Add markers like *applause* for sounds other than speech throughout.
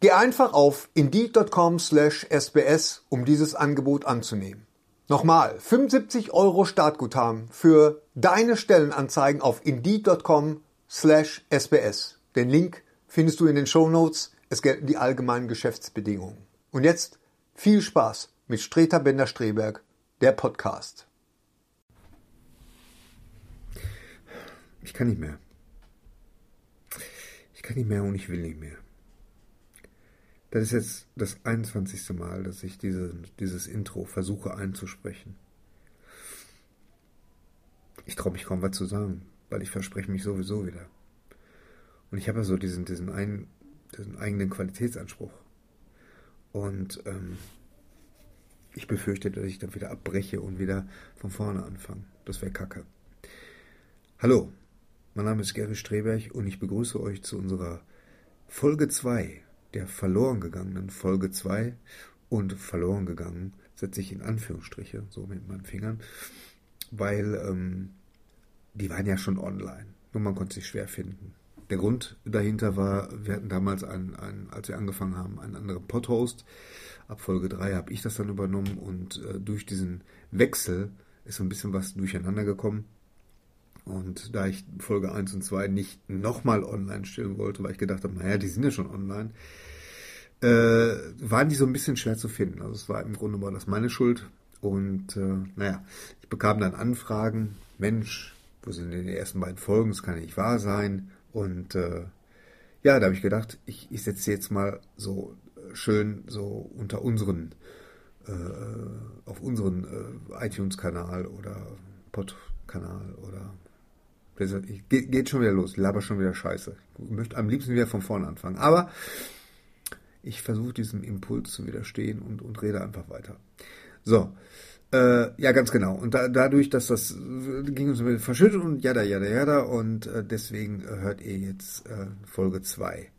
Geh einfach auf indeed.com slash sbs, um dieses Angebot anzunehmen. Nochmal, 75 Euro Startguthaben für deine Stellenanzeigen auf indeed.com slash sbs. Den Link findest du in den Show Notes. Es gelten die allgemeinen Geschäftsbedingungen. Und jetzt viel Spaß mit Streter Bender-Streberg, der Podcast. Ich kann nicht mehr. Ich kann nicht mehr und ich will nicht mehr. Das ist jetzt das 21. Mal, dass ich diese, dieses Intro versuche einzusprechen. Ich traue mich kaum was zu sagen, weil ich verspreche mich sowieso wieder. Und ich habe ja so diesen, diesen, ein, diesen eigenen Qualitätsanspruch. Und ähm, ich befürchte, dass ich dann wieder abbreche und wieder von vorne anfange. Das wäre kacke. Hallo, mein Name ist Gary Streberg und ich begrüße euch zu unserer Folge 2 der verloren gegangenen Folge 2 und verloren gegangen setze ich in Anführungsstriche, so mit meinen Fingern, weil ähm, die waren ja schon online. Nur man konnte sich schwer finden. Der Grund dahinter war, wir hatten damals, einen, einen, als wir angefangen haben, einen anderen Podhost. Ab Folge 3 habe ich das dann übernommen und äh, durch diesen Wechsel ist so ein bisschen was durcheinander gekommen. Und da ich Folge 1 und 2 nicht nochmal online stellen wollte, weil ich gedacht habe, naja, die sind ja schon online, äh, waren die so ein bisschen schwer zu finden. Also es war im Grunde war das meine Schuld. Und äh, naja, ich bekam dann Anfragen, Mensch, wo sind denn die ersten beiden Folgen? Das kann nicht wahr sein. Und äh, ja, da habe ich gedacht, ich, ich setze jetzt mal so äh, schön so unter unseren, äh, auf unseren äh, iTunes-Kanal oder Pod-Kanal oder ich, geht, schon wieder los, laber schon wieder Scheiße. Ich möchte am liebsten wieder von vorne anfangen. Aber ich versuche diesem Impuls zu widerstehen und, und rede einfach weiter. So, äh, ja, ganz genau. Und da, dadurch, dass das äh, ging uns verschüttet und jada, jada, jada. Und äh, deswegen äh, hört ihr jetzt äh, Folge 2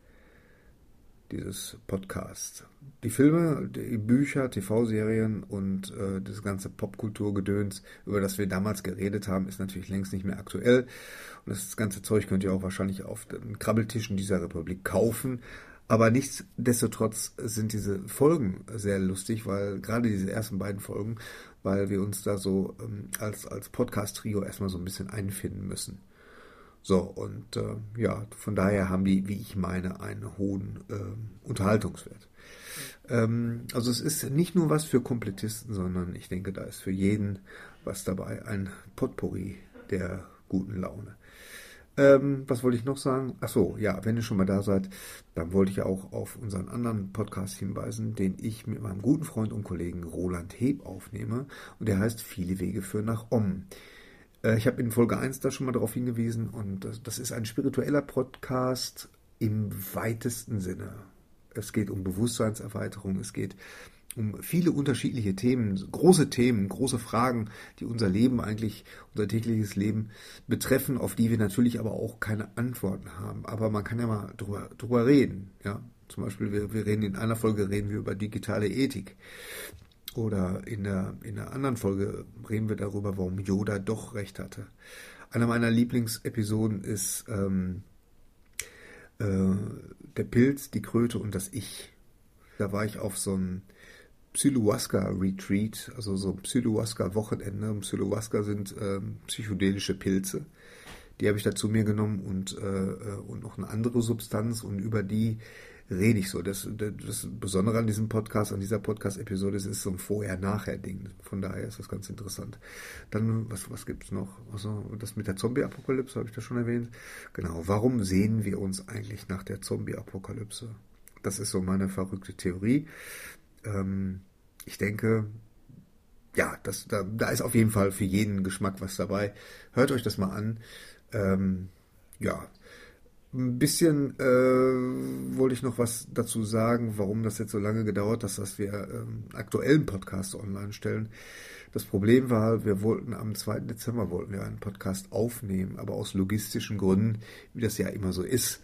dieses Podcasts. Die Filme, die Bücher, TV-Serien und äh, das ganze Popkulturgedöns, über das wir damals geredet haben, ist natürlich längst nicht mehr aktuell. Und das ganze Zeug könnt ihr auch wahrscheinlich auf den Krabbeltischen dieser Republik kaufen. Aber nichtsdestotrotz sind diese Folgen sehr lustig, weil gerade diese ersten beiden Folgen, weil wir uns da so ähm, als, als Podcast-Trio erstmal so ein bisschen einfinden müssen. So, und äh, ja, von daher haben die, wie ich meine, einen hohen äh, Unterhaltungswert. Ähm, also es ist nicht nur was für Komplettisten, sondern ich denke, da ist für jeden was dabei. Ein Potpourri der guten Laune. Ähm, was wollte ich noch sagen? Ach so, ja, wenn ihr schon mal da seid, dann wollte ich auch auf unseren anderen Podcast hinweisen, den ich mit meinem guten Freund und Kollegen Roland Heb aufnehme. Und der heißt Viele Wege führen nach Om. Äh, ich habe in Folge 1 da schon mal darauf hingewiesen und das, das ist ein spiritueller Podcast im weitesten Sinne. Es geht um Bewusstseinserweiterung, es geht um viele unterschiedliche Themen, große Themen, große Fragen, die unser Leben eigentlich, unser tägliches Leben betreffen, auf die wir natürlich aber auch keine Antworten haben. Aber man kann ja mal drüber, drüber reden. Ja? Zum Beispiel, wir, wir reden in einer Folge reden wir über digitale Ethik. Oder in der, in der anderen Folge reden wir darüber, warum Yoda doch recht hatte. Einer meiner Lieblingsepisoden ist ähm, äh, der Pilz, die Kröte und das Ich. Da war ich auf so einem Psylowaska-Retreat, also so ein Psylowaska-Wochenende. Psylowaska sind ähm, psychedelische Pilze. Die habe ich da zu mir genommen und, äh, äh, und noch eine andere Substanz und über die rede ich so. Das, das Besondere an diesem Podcast, an dieser Podcast-Episode, ist, ist so ein Vorher-Nachher-Ding. Von daher ist das ganz interessant. Dann, was, was gibt's noch? Also, das mit der Zombie-Apokalypse habe ich das schon erwähnt. Genau. Warum sehen wir uns eigentlich nach der Zombie-Apokalypse? Das ist so meine verrückte Theorie. Ähm, ich denke, ja, das, da, da ist auf jeden Fall für jeden Geschmack was dabei. Hört euch das mal an. Ähm, ja, ein bisschen äh, wollte ich noch was dazu sagen, warum das jetzt so lange gedauert hat, dass wir ähm, aktuellen Podcast online stellen. Das Problem war, wir wollten am 2. Dezember wollten wir einen Podcast aufnehmen, aber aus logistischen Gründen, wie das ja immer so ist,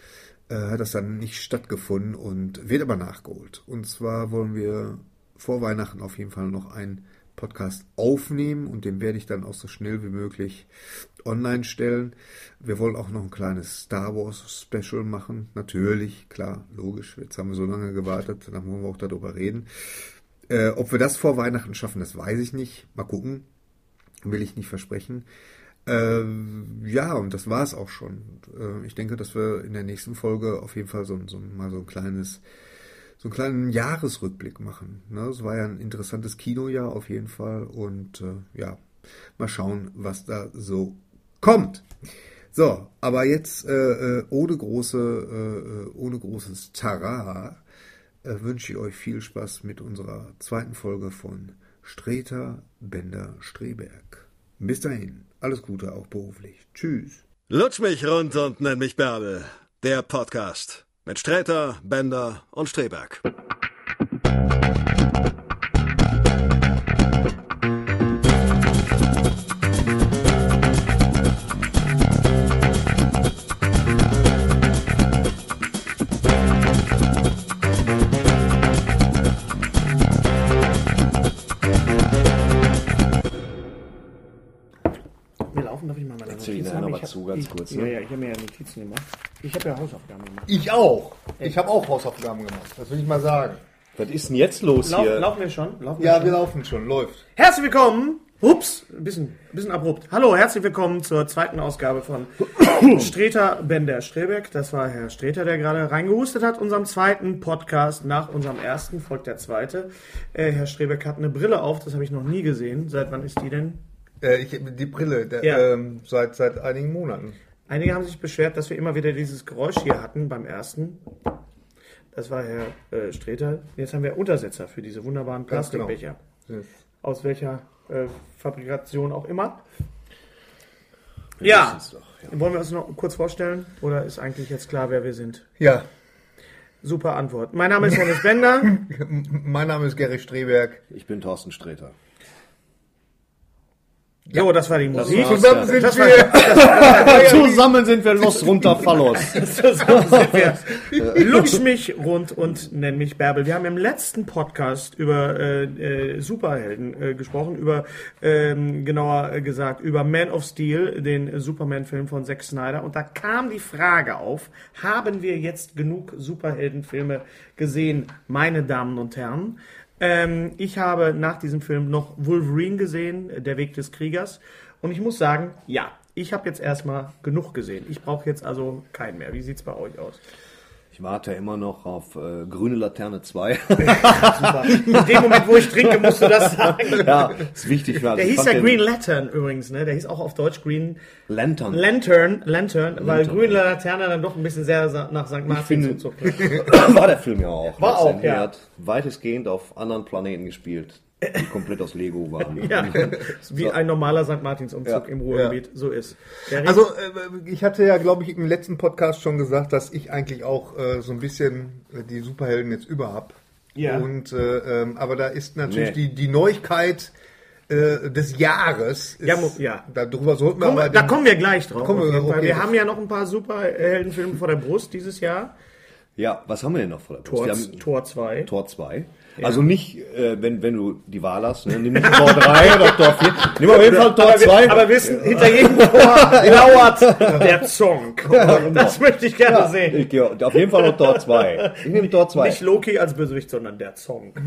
äh, hat das dann nicht stattgefunden und wird aber nachgeholt. Und zwar wollen wir vor Weihnachten auf jeden Fall noch einen Podcast aufnehmen und den werde ich dann auch so schnell wie möglich online stellen. Wir wollen auch noch ein kleines Star Wars Special machen. Natürlich, klar, logisch. Jetzt haben wir so lange gewartet, dann wollen wir auch darüber reden. Äh, ob wir das vor Weihnachten schaffen, das weiß ich nicht. Mal gucken. Will ich nicht versprechen. Äh, ja, und das war es auch schon. Äh, ich denke, dass wir in der nächsten Folge auf jeden Fall so, so mal so ein kleines so einen kleinen Jahresrückblick machen. Ne? Es war ja ein interessantes Kinojahr auf jeden Fall und äh, ja, mal schauen, was da so kommt. So, aber jetzt äh, äh ohne große, äh, äh, ohne großes Tara äh, wünsche ich euch viel Spaß mit unserer zweiten Folge von Streter Bender Streberg. Bis dahin, alles Gute auch beruflich. Tschüss. Lutsch mich rund und nenn mich Bärbel. Der Podcast. Mit Sträter, Bender und Streberg. dazu, ganz ich, kurz. Ja, Ne? ja, ich habe mir ja Notizen gemacht. Ich habe ja Hausaufgaben gemacht. Ich auch. Ich habe auch Hausaufgaben gemacht. Das will ich mal sagen. Was ist denn jetzt los Lauf, hier? laufen wir schon? Laufen wir Ja, schon? wir laufen schon. Läuft. Herzlich willkommen. Ups, ein bisschen, ein bisschen abrupt. Hallo, herzlich willkommen zur zweiten Ausgabe von *coughs* Streter Bender Strebeck. Das war Herr Streter, der gerade reingehustet hat. Unserem zweiten Podcast. Nach unserem ersten folgt der zweite. Äh, Herr Strebeck hat eine Brille auf, das habe ich noch nie gesehen. Seit wann ist die denn? Äh, ich, die Brille, der, Ja. ähm, seit, seit einigen Monaten. Einige haben sich beschwert, dass wir immer wieder dieses Geräusch hier hatten beim ersten. Das war Herr äh, Streter. Jetzt haben wir Untersetzer für diese wunderbaren Ganz genau. Plastikbecher. Aus welcher äh, Fabrikation auch immer. Ja. doch, Wollen wir uns noch kurz vorstellen? Oder ist eigentlich jetzt klar, wer wir sind? Ja, Super Antwort. Mein Name ist Hennes Bender. *laughs* mein Name ist Gerry Streberg. Ich bin Thorsten Sträter. Jo, das war die Musik. war's. Zusammen sind Das war- *laughs* wir. Zusammen sind wir los runter Fallos. *laughs* Zusammen sind wir. Lutsch mich rund und nenn mich Bärbel. Wir haben im letzten Podcast über äh, äh, Superhelden äh, gesprochen, über ähm, genauer gesagt über Man of Steel, den Superman-Film von Zack Snyder. Und da kam die Frage auf: Haben wir jetzt genug Superheldenfilme gesehen, meine Damen und Herren? Ähm, ich habe nach diesem Film noch Wolverine gesehen, Der Weg des Kriegers. Und ich muss sagen, ja, ich habe jetzt erstmal genug gesehen. Ich brauche jetzt also keinen mehr. Wie sieht's bei euch aus? Ich warte immer noch auf äh, Grüne Laterne 2. *laughs* Super. In dem Moment, wo ich trinke, musst du das sagen. ja, ist wichtig. weil Der hieß ja Green Lantern übrigens, ne? Der hieß auch auf Deutsch Green Lantern. Lantern, Lantern, weil grüne Laterne dann doch ein bisschen sehr nach St. Martin Zug. War der Film ja auch. War auch, letztendlich. ja. Er hat weitestgehend auf anderen Planeten gespielt, die komplett aus Lego waren. Ja, *laughs* wie ein normaler St. Martinsumzug Ja. im Ruhrgebiet so ist. Der Also, äh, ich hatte ja, glaube ich, im letzten Podcast schon gesagt, dass ich eigentlich auch äh, so ein bisschen äh, die Superhelden jetzt über hab. Ja. Und, äh, ähm, aber da ist natürlich Nee. die, die Neuigkeit äh, des Jahres. Ist, Ja, ja. Darüber sollten wir Kommen wir, aber. da den- kommen wir gleich drauf. Kommen wir- okay, wir haben ja noch ein paar Superheldenfilme vor der Brust dieses Jahr. Ja, was haben wir denn noch vor der Brust? Tor 2. Tor 2. Also nicht, äh, wenn, wenn du die Wahl hast, ne? nimm nicht Tor 3 oder Tor 4. Nimm auf jeden Fall Tor Aber, wir, 2. aber wissen, hinter jedem Tor *laughs* lauert der Zonk. Das möchte ich gerne sehen. Ich gehe auf jeden Fall noch Tor 2. Ich nehme Tor 2. Nicht Loki als Bösewicht, sondern der Zonk.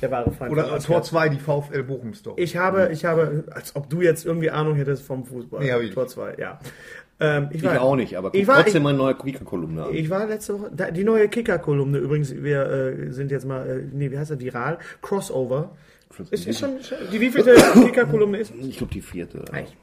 der wahre Feind. Oder Tor Oscar. 2, die VfL Bochum Store. Ich habe, ich habe, als ob du jetzt irgendwie Ahnung hättest vom Fußball. Nee, Tor 2, ja. Ähm, ich, Ich war, auch nicht, aber guck ich war, trotzdem ich, meine neue Kicker-Kolumne an. ich war letzte Woche, da, die neue Kicker-Kolumne übrigens, wir äh, sind jetzt mal, äh, nee, wie heißt das, viral? Crossover. Ist, ist schon, die wievielte Kicker-Kolumne ist? Ich glaube die vierte. Eigentlich.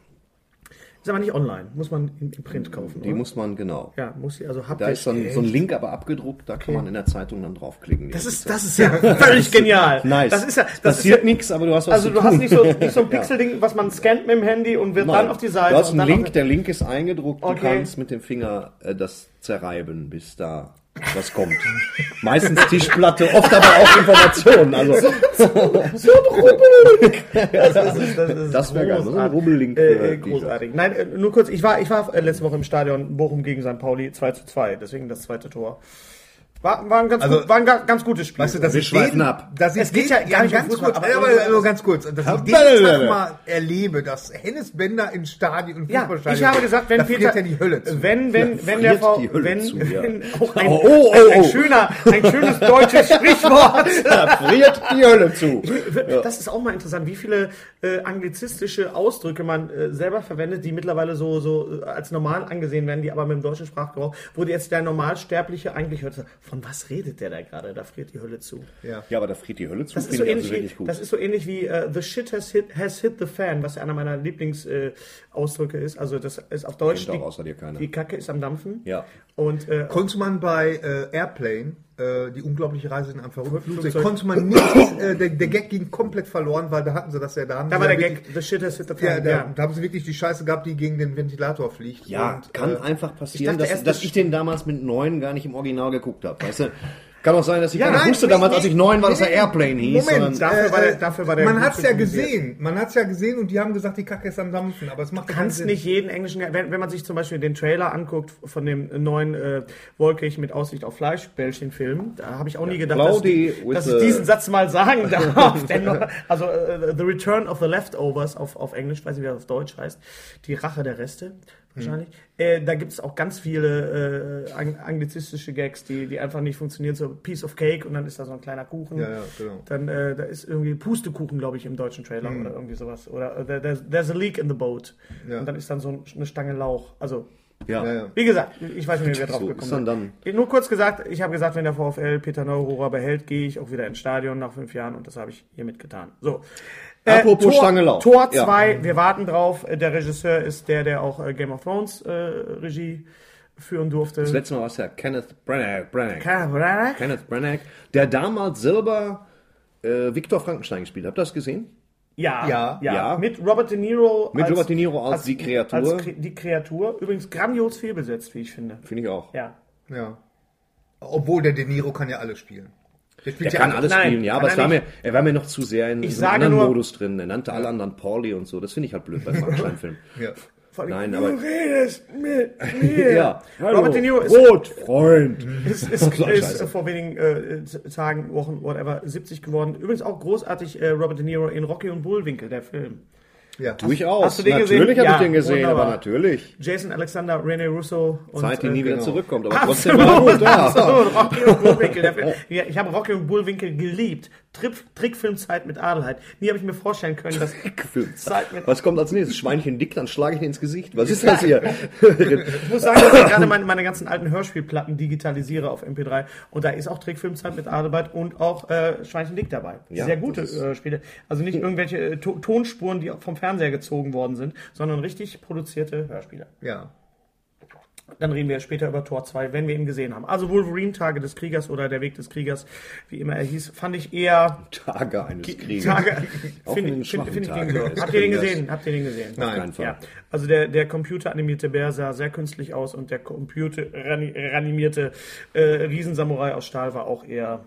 Ist aber nicht online, muss man im, Print kaufen. Die oder? muss man, genau. ja, muss sie, also habt Da ist so ein, so ein Link aber abgedruckt, da kann man in der Zeitung dann draufklicken. Das ist, das ist ja *laughs* völlig genial. nice. Das ist ja, das passiert ja, nichts, aber du hast was Also du hast nicht so, nicht so ein. *laughs* Pixel-Ding, was man scannt mit dem Handy und wird Nein. dann auf die Seite. Du hast einen Link, der Link ist eingedruckt, Okay. du kannst mit dem Finger äh, das zerreiben, bis da was kommt. Meistens Tischplatte, oft aber auch Informationen. Also Das ist, das ist Das wär geil, so ein. Rubbellink Äh, äh, großartig. Nein, äh, nur kurz, ich war, ich war letzte Woche im Stadion Bochum gegen St. Pauli 2 zu 2, deswegen das zweite Tor. War, war, ein, ganz Also, gut, war ein ga- ganz gutes Spiel. Weißt du, dass Wir ich schweifen den, ab. Dass ich Es geht den, ja gar nicht ganz kurz, aber aber, irgendwas- aber ganz kurz, dass ich den. Tag mal erlebe, dass Hennes Bender in Stadion und ja, Fußballstadion, ich habe gesagt, wenn da Peter, friert ja die Hölle zu. wenn, wenn, wenn der Hölle wenn, zu, *laughs* ja. wenn, auch ein, Oh, oh, oh, ein oh. schöner, ein schönes deutsches *laughs* Sprichwort. da friert die Hölle zu. Das ist auch mal interessant, wie viele äh, anglizistische Ausdrücke man äh, selber verwendet, die mittlerweile so, so äh, als normal angesehen werden, die aber mit dem deutschen Sprachgebrauch, wo jetzt der Normalsterbliche eigentlich hört, von was redet der da gerade? Da friert die Hölle zu. ja. Ja, aber da friert die Hölle zu, Das ist, so ich ähnlich also wie, gut. das ist so ähnlich wie äh, The Shit has hit, has hit the fan, was ja einer meiner Lieblingsausdrücke äh, ist. Also das ist auf Deutsch, die, außer dir keiner. die Kacke ist am Dampfen. Ja. Und äh, Konnte man bei äh, Airplane, äh, die unglaubliche Reise in einem verrückten Flugzeug, Flugzeug. konnte man nicht, *laughs* äh, der, der Gag ging komplett verloren, weil da hatten sie das ja, da haben da sie war der ja Gag, wirklich- The Shit has hit the Ja, fan. da, Ja, da haben sie wirklich die Scheiße gehabt, die gegen den Ventilator fliegt. Ja, Und, kann äh, einfach passieren, ich dachte dass, dass das- ich den damals mit neun gar nicht im Original geguckt habe. Weißt du? Kann auch sein, dass ich Ja, nein, wusste damals, als ich neun war, dass er Airplane hieß. Moment, sondern- Dafür war der- dafür war der man hat's ja gesehen, man hat's ja gesehen und die haben gesagt, die Kacke ist am Dampfen, aber es macht Du kannst Sinn. nicht jeden englischen, wenn, wenn man sich zum Beispiel den Trailer anguckt von dem neuen äh, Wolkig mit Aussicht auf Fleischbällchen-Film, da habe ich auch nie gedacht, dass, dass ich the- diesen Satz mal sagen *laughs* darf. Denn, also äh, The Return of the Leftovers auf, auf Englisch, weiß nicht, wie das auf Deutsch heißt, die Rache der Reste wahrscheinlich. Äh, da gibt es auch ganz viele äh, ang anglizistische Gags, die, die einfach nicht funktionieren. So Piece of Cake und dann ist da so ein kleiner Kuchen. Ja, ja, genau. Dann äh, da ist irgendwie Pustekuchen, glaube ich, im deutschen Trailer oder irgendwie sowas. Oder äh, there's, there's a leak in the boat. Ja. Und dann ist dann so ein- eine Stange Lauch. Also, ja. Ja, ja. wie gesagt, ich weiß nicht, wie wir drauf So, gekommen ist dann sind. dann- Nur kurz gesagt, ich habe gesagt, wenn der VfL Peter Neururer behält, gehe ich auch wieder ins Stadion nach fünf Jahren und das habe ich hiermit getan. So. Äh, Apropos Tor, Stange Lauch. Tor Ja. 2, wir warten drauf. Äh, Der Regisseur ist der, der auch äh, Game of Thrones äh, Regie führen durfte. Das letzte Mal war es ja Kenneth Branagh. Branagh. Kenneth Kenneth Branagh, der damals selber äh, Viktor Frankenstein gespielt hat. Habt ihr das gesehen? Ja, Ja. ja, Ja. Mit Robert De Niro. Mit Robert De Niro als die Kreatur. Als Kre die Kreatur. Übrigens grandios fehlbesetzt, wie ich finde. Finde ich auch. Ja. Ja. Obwohl der De Niro kann ja alles spielen. Der, ja kann alles Nein, spielen, ja, aber er es war mir, er war mir noch zu sehr in so einem anderen nur- Modus drin. Er nannte alle anderen Pauli und so. Das finde ich halt blöd bei Frankenstein-Filmen. *laughs* Ja. Allem, Nein, du aber- redest mit *laughs* mir. ja. Robert De Niro ist, Rot, Freund. ist, *laughs* ist, ist, vor wenigen äh, Tagen, Wochen, whatever, 70 geworden. Übrigens auch großartig äh, Robert De Niro in Rocky und Bullwinkel, der Film. Ja. Durchaus. hast du den natürlich gesehen? habe Ja, ich den gesehen, wunderbar. aber natürlich. Jason Alexander, René Russo und Zeit, die nie äh, wieder genau. zurückkommt. Aber *laughs* trotzdem war er gut. Ja. Absolut, Rocky und Bullwinkel. *laughs* Ich habe Rocky und Bullwinkel geliebt. Trickfilmzeit mit Adelheid. Nie habe ich mir vorstellen können, dass Zeit mit Was kommt als nächstes? Schweinchen dick, dann schlage ich ihn ins Gesicht. Was ist das hier? Ich muss sagen, dass ich gerade meine, meine ganzen alten Hörspielplatten digitalisiere auf MP3 und da ist auch Trickfilmzeit mit Adelheid und auch äh, Schweinchen Dick dabei. Ja, Sehr gute äh, Spiele. Also nicht irgendwelche äh, to Tonspuren, die vom Fernseher gezogen worden sind, sondern richtig produzierte Hörspiele. ja. Dann reden wir später über Tor 2, wenn wir ihn gesehen haben. Also Wolverine, Tage des Kriegers oder Der Weg des Kriegers, wie immer er hieß, fand ich eher Tage eines Kriegers. Tage. Finde find, find ich Habt ihr den Kriegers. gesehen? Habt ihr den gesehen? Fall. Ja, also der, der computeranimierte Bär sah sehr künstlich aus und der computeranimierte äh, Riesensamurai aus Stahl war auch eher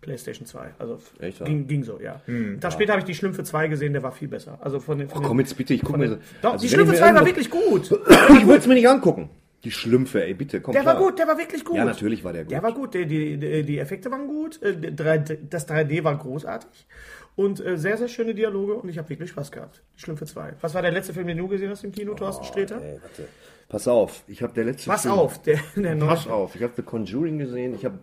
PlayStation 2. Also Echt, ja? ging, ging so, ja. Da später habe ich die Schlümpfe 2 gesehen, der war viel besser. Also von den, von Oh, komm jetzt bitte, ich gucke mir so. Doch, Also die Schlümpfe ich mir 2 war wirklich gut. Ich würde es mir nicht angucken. Die Schlümpfe, ey, bitte, komm Der klar. war gut, der war wirklich gut. Ja, natürlich war der gut. Der war gut, die, die, die, Effekte waren gut, äh, die 3D das 3D war großartig und äh, sehr, sehr schöne Dialoge und ich habe wirklich Spaß gehabt. Die Schlümpfe 2. Was war der letzte Film, den du gesehen hast im Kino, Thorsten Sträter? Ey, warte. Pass auf, ich habe der letzte Pass Film- auf, der, der neue. Pass auf, ich habe The Conjuring gesehen, ich habe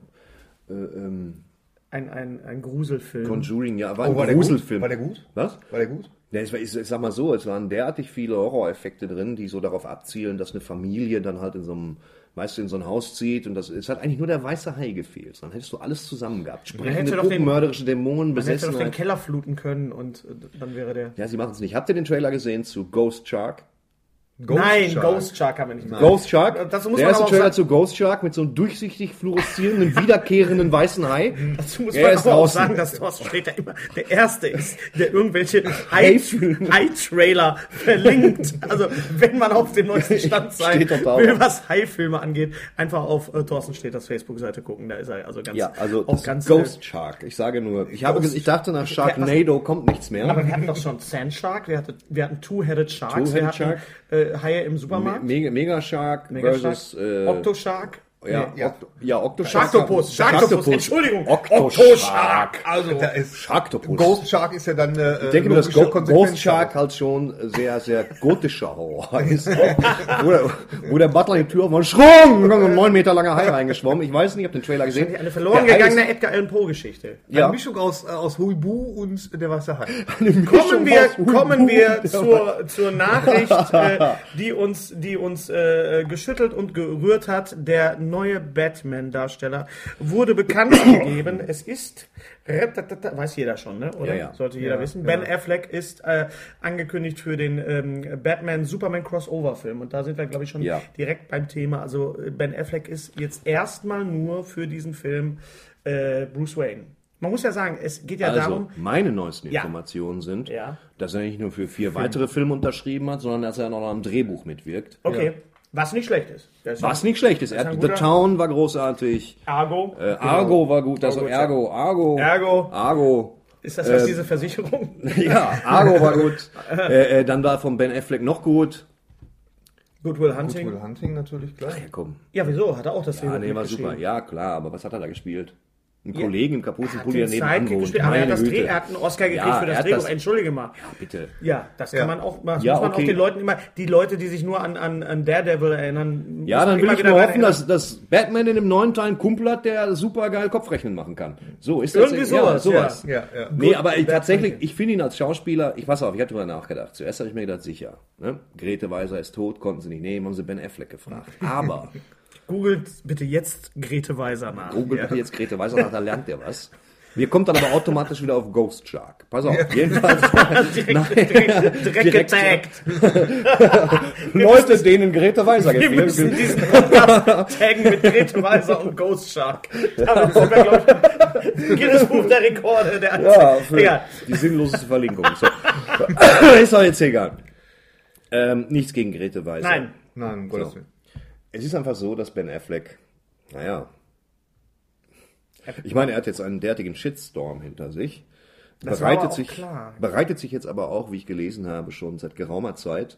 äh, ähm, ein, ein, ein Gruselfilm. Conjuring, ja, war Oh, ein war der Gruselfilm. gut? War der gut? Was? War der gut? Ja, es war, ich sag mal so, es waren derartig viele Horroreffekte drin, die so darauf abzielen, dass eine Familie dann halt in so einem, weißt du, in so ein Haus zieht und das, es hat eigentlich nur der weiße Hai gefehlt. Dann hättest du alles zusammen gehabt. Sprechende Puppen, den- mörderische Dämonen, Man hätte doch den. Keller fluten können und äh, dann wäre der. Ja, sie machen es nicht. Habt ihr den Trailer gesehen zu Ghost Shark? Ghost Nein, Shark. Ghost Shark haben wir nicht gesehen. Ghost Shark? Das muss der man erste Trailer sagen- zu Ghost Shark mit so einem durchsichtig fluoreszierenden, wiederkehrenden weißen Hai. Dazu muss Er man aber auch sagen, dass Thorsten Sträter immer der Erste ist, der irgendwelche Hai-Trailer verlinkt. Also, wenn man auf dem neuesten Stand *laughs* sein will, was Hai-Filme angeht, einfach auf äh, Thorsten Sträters Facebook-Seite gucken. Da ist er also ganz, Ja, also auch ganz Ghost Shark. Ich sage nur, ich, habe, ich dachte nach Sharknado kommt nichts mehr. Äh, aber wir hatten doch schon Sand Shark, wir hatten, wir hatten Two-Headed Sharks, wir Two-Headed hatten Shark. Äh, Haie im Supermarkt, Mega, Mega Shark Mega versus Shark, äh, Octoshark, ja, ja. Octo, ja, Octoshark. Sharktopus, Sharktopus, Entschuldigung, Octoshark. Also, da ist Sharktopus. Ghost Shark ist ja dann äh, ich denke mir, dass Go Ghost Shark halt schon sehr, sehr gotischer Horror ist. *laughs* wo, der, wo der Butler die Tür auf und schrung, ein neun Meter langer Hai reingeschwommen. Ich weiß nicht, ich habe den Trailer gesehen. Eine verloren Der gegangene Edgar Allan Poe Geschichte. Eine Ja, Mischung aus, äh, aus Huibu und der Weiße Hai. *laughs* Kommen wir, kommen wir zur, zur Nachricht, äh, die uns, die uns äh, geschüttelt und gerührt hat. Der neue Batman-Darsteller wurde bekannt *coughs* gegeben. Es ist, weiß jeder schon, ne? oder? Ja, ja. Sollte jeder wissen. Ben Affleck ist äh, angekündigt für den ähm, Batman-Superman-Crossover-Film. Und da sind wir, glaube ich, schon Ja. direkt beim Thema. Also äh, Ben Affleck ist jetzt erstmal nur für diesen Film äh, Bruce Wayne. Man muss ja sagen, es geht ja Also, darum, meine neuesten Ja. Informationen sind, Ja. dass er nicht nur für vier weitere Filme unterschrieben hat, sondern dass er noch am Drehbuch mitwirkt. Okay. Was nicht schlecht ist. Das ist Was nicht schlecht ist. Er The Town war großartig. Argo. Äh, Argo war gut, also Argo, Ergo, Argo. Ergo. Argo. Ist das was, diese Versicherung? *laughs* Ja, Argo war gut. *laughs* äh, äh, dann war von Ben Affleck noch gut. Goodwill Hunting. Will Hunting natürlich, klar. Ja, komm. Ja, nee, hat er auch das Ah, Drehbuch nee, war super. Ja, klar, aber was hat er da gespielt? Ein Kollegen im Kapuzenpulli, Den der nebenan Sidekick wohnt. gespielt, aber er hat, das Dreh, er hat einen Oscar gekriegt Ja, für das Drehbuch. das- Entschuldige mal. Bitte. Ja, das kann Ja. man auch, das Ja, muss man auch okay. den Leuten immer, die Leute, die sich nur an, an, an Daredevil erinnern. Ja, dann will ich nur hoffen, dass, dass Batman in dem neuen Teil einen Kumpel hat, der super geil Kopfrechnen machen kann. So ist das. Irgendwie ja, sowas, sowas. Ja, ja. Nee, aber ich, tatsächlich, ich finde ihn als Schauspieler, ich pass auf, ich habe drüber nachgedacht. Zuerst habe ich mir gedacht, sicher, ne? Grete Weiser ist tot, konnten sie nicht nehmen, haben sie Ben Affleck gefragt. Aber *laughs* Googelt bitte jetzt Grete Weiser nach. Google Ja. bitte jetzt Grete Weiser nach, da lernt der was. Wir kommen dann aber automatisch wieder auf Ghost Shark. Pass auf, jedenfalls *laughs* direkt, direkt getaggt. *laughs* Leute, denen Grete Weiser Wir gefällt. müssen diesen Podcast taggen mit Grete Weiser und Ghost Shark. Damit sind wir, glaube ich, Guinness Buch der Rekorde. Der Ja, für Egal. die sinnloseste Verlinkung. So. *laughs* ist doch jetzt egal. Ähm, nichts gegen Grete Weiser. Nein. Nein, um Gottes Willen. Es ist einfach so, dass Ben Affleck, naja, ich meine, er hat jetzt einen derartigen Shitstorm hinter sich. Das bereitet sich, klar. bereitet sich jetzt aber auch, wie ich gelesen habe, schon seit geraumer Zeit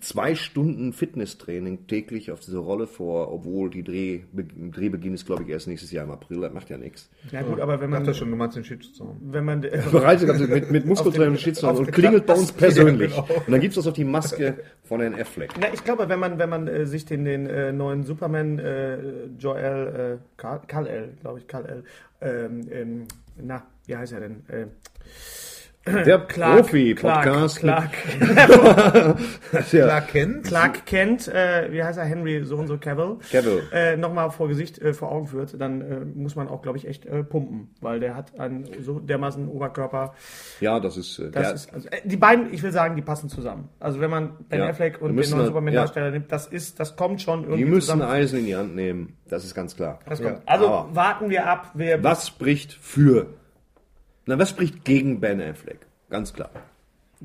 zwei Stunden Fitnesstraining täglich auf diese Rolle vor, obwohl die Dreh, Drehbeginn ist, glaube ich, erst nächstes Jahr im April, das macht ja nichts. Ja gut, aber wenn Ich dachte man, schon, du meinst den Shitstorm. wenn man, *laughs* Bereitet also mit, mit Muskeltraining Auf den- Shitstorm auf und den- klingelt bei uns Ja, persönlich. genau. Und dann gibt es auch die Maske von Herrn Affleck. na, ich glaube, wenn man, wenn man äh, sich den, den äh, neuen Superman, äh, Joel, äh, Kal- Kal-El, glaube ich, Kal-El, ähm, ähm, na, wie heißt er denn? Äh, Der *clears throat* Profi-Podcast. Clark, Clark. *laughs* Clark Kent. Clark kennt, äh, wie heißt er, Henry so und so Cavill, Cavill. äh, nochmal vor Gesicht, äh, vor Augen führt, dann äh, muss man auch, glaube ich, echt äh, pumpen, weil der hat einen so dermaßen Oberkörper. Ja, das ist, äh, Das ist, also, äh, die beiden, ich will sagen, die passen zusammen. Also wenn man Ben Ja. Affleck und den neuen halt- Superman-Darsteller nimmt, das ist, das kommt schon irgendwie die müssen zusammen. Eisen in die Hand nehmen. Das ist ganz klar. Ja. Also Aber- warten wir ab, wer Was spricht für? Na, was spricht gegen Ben Affleck? Ganz klar.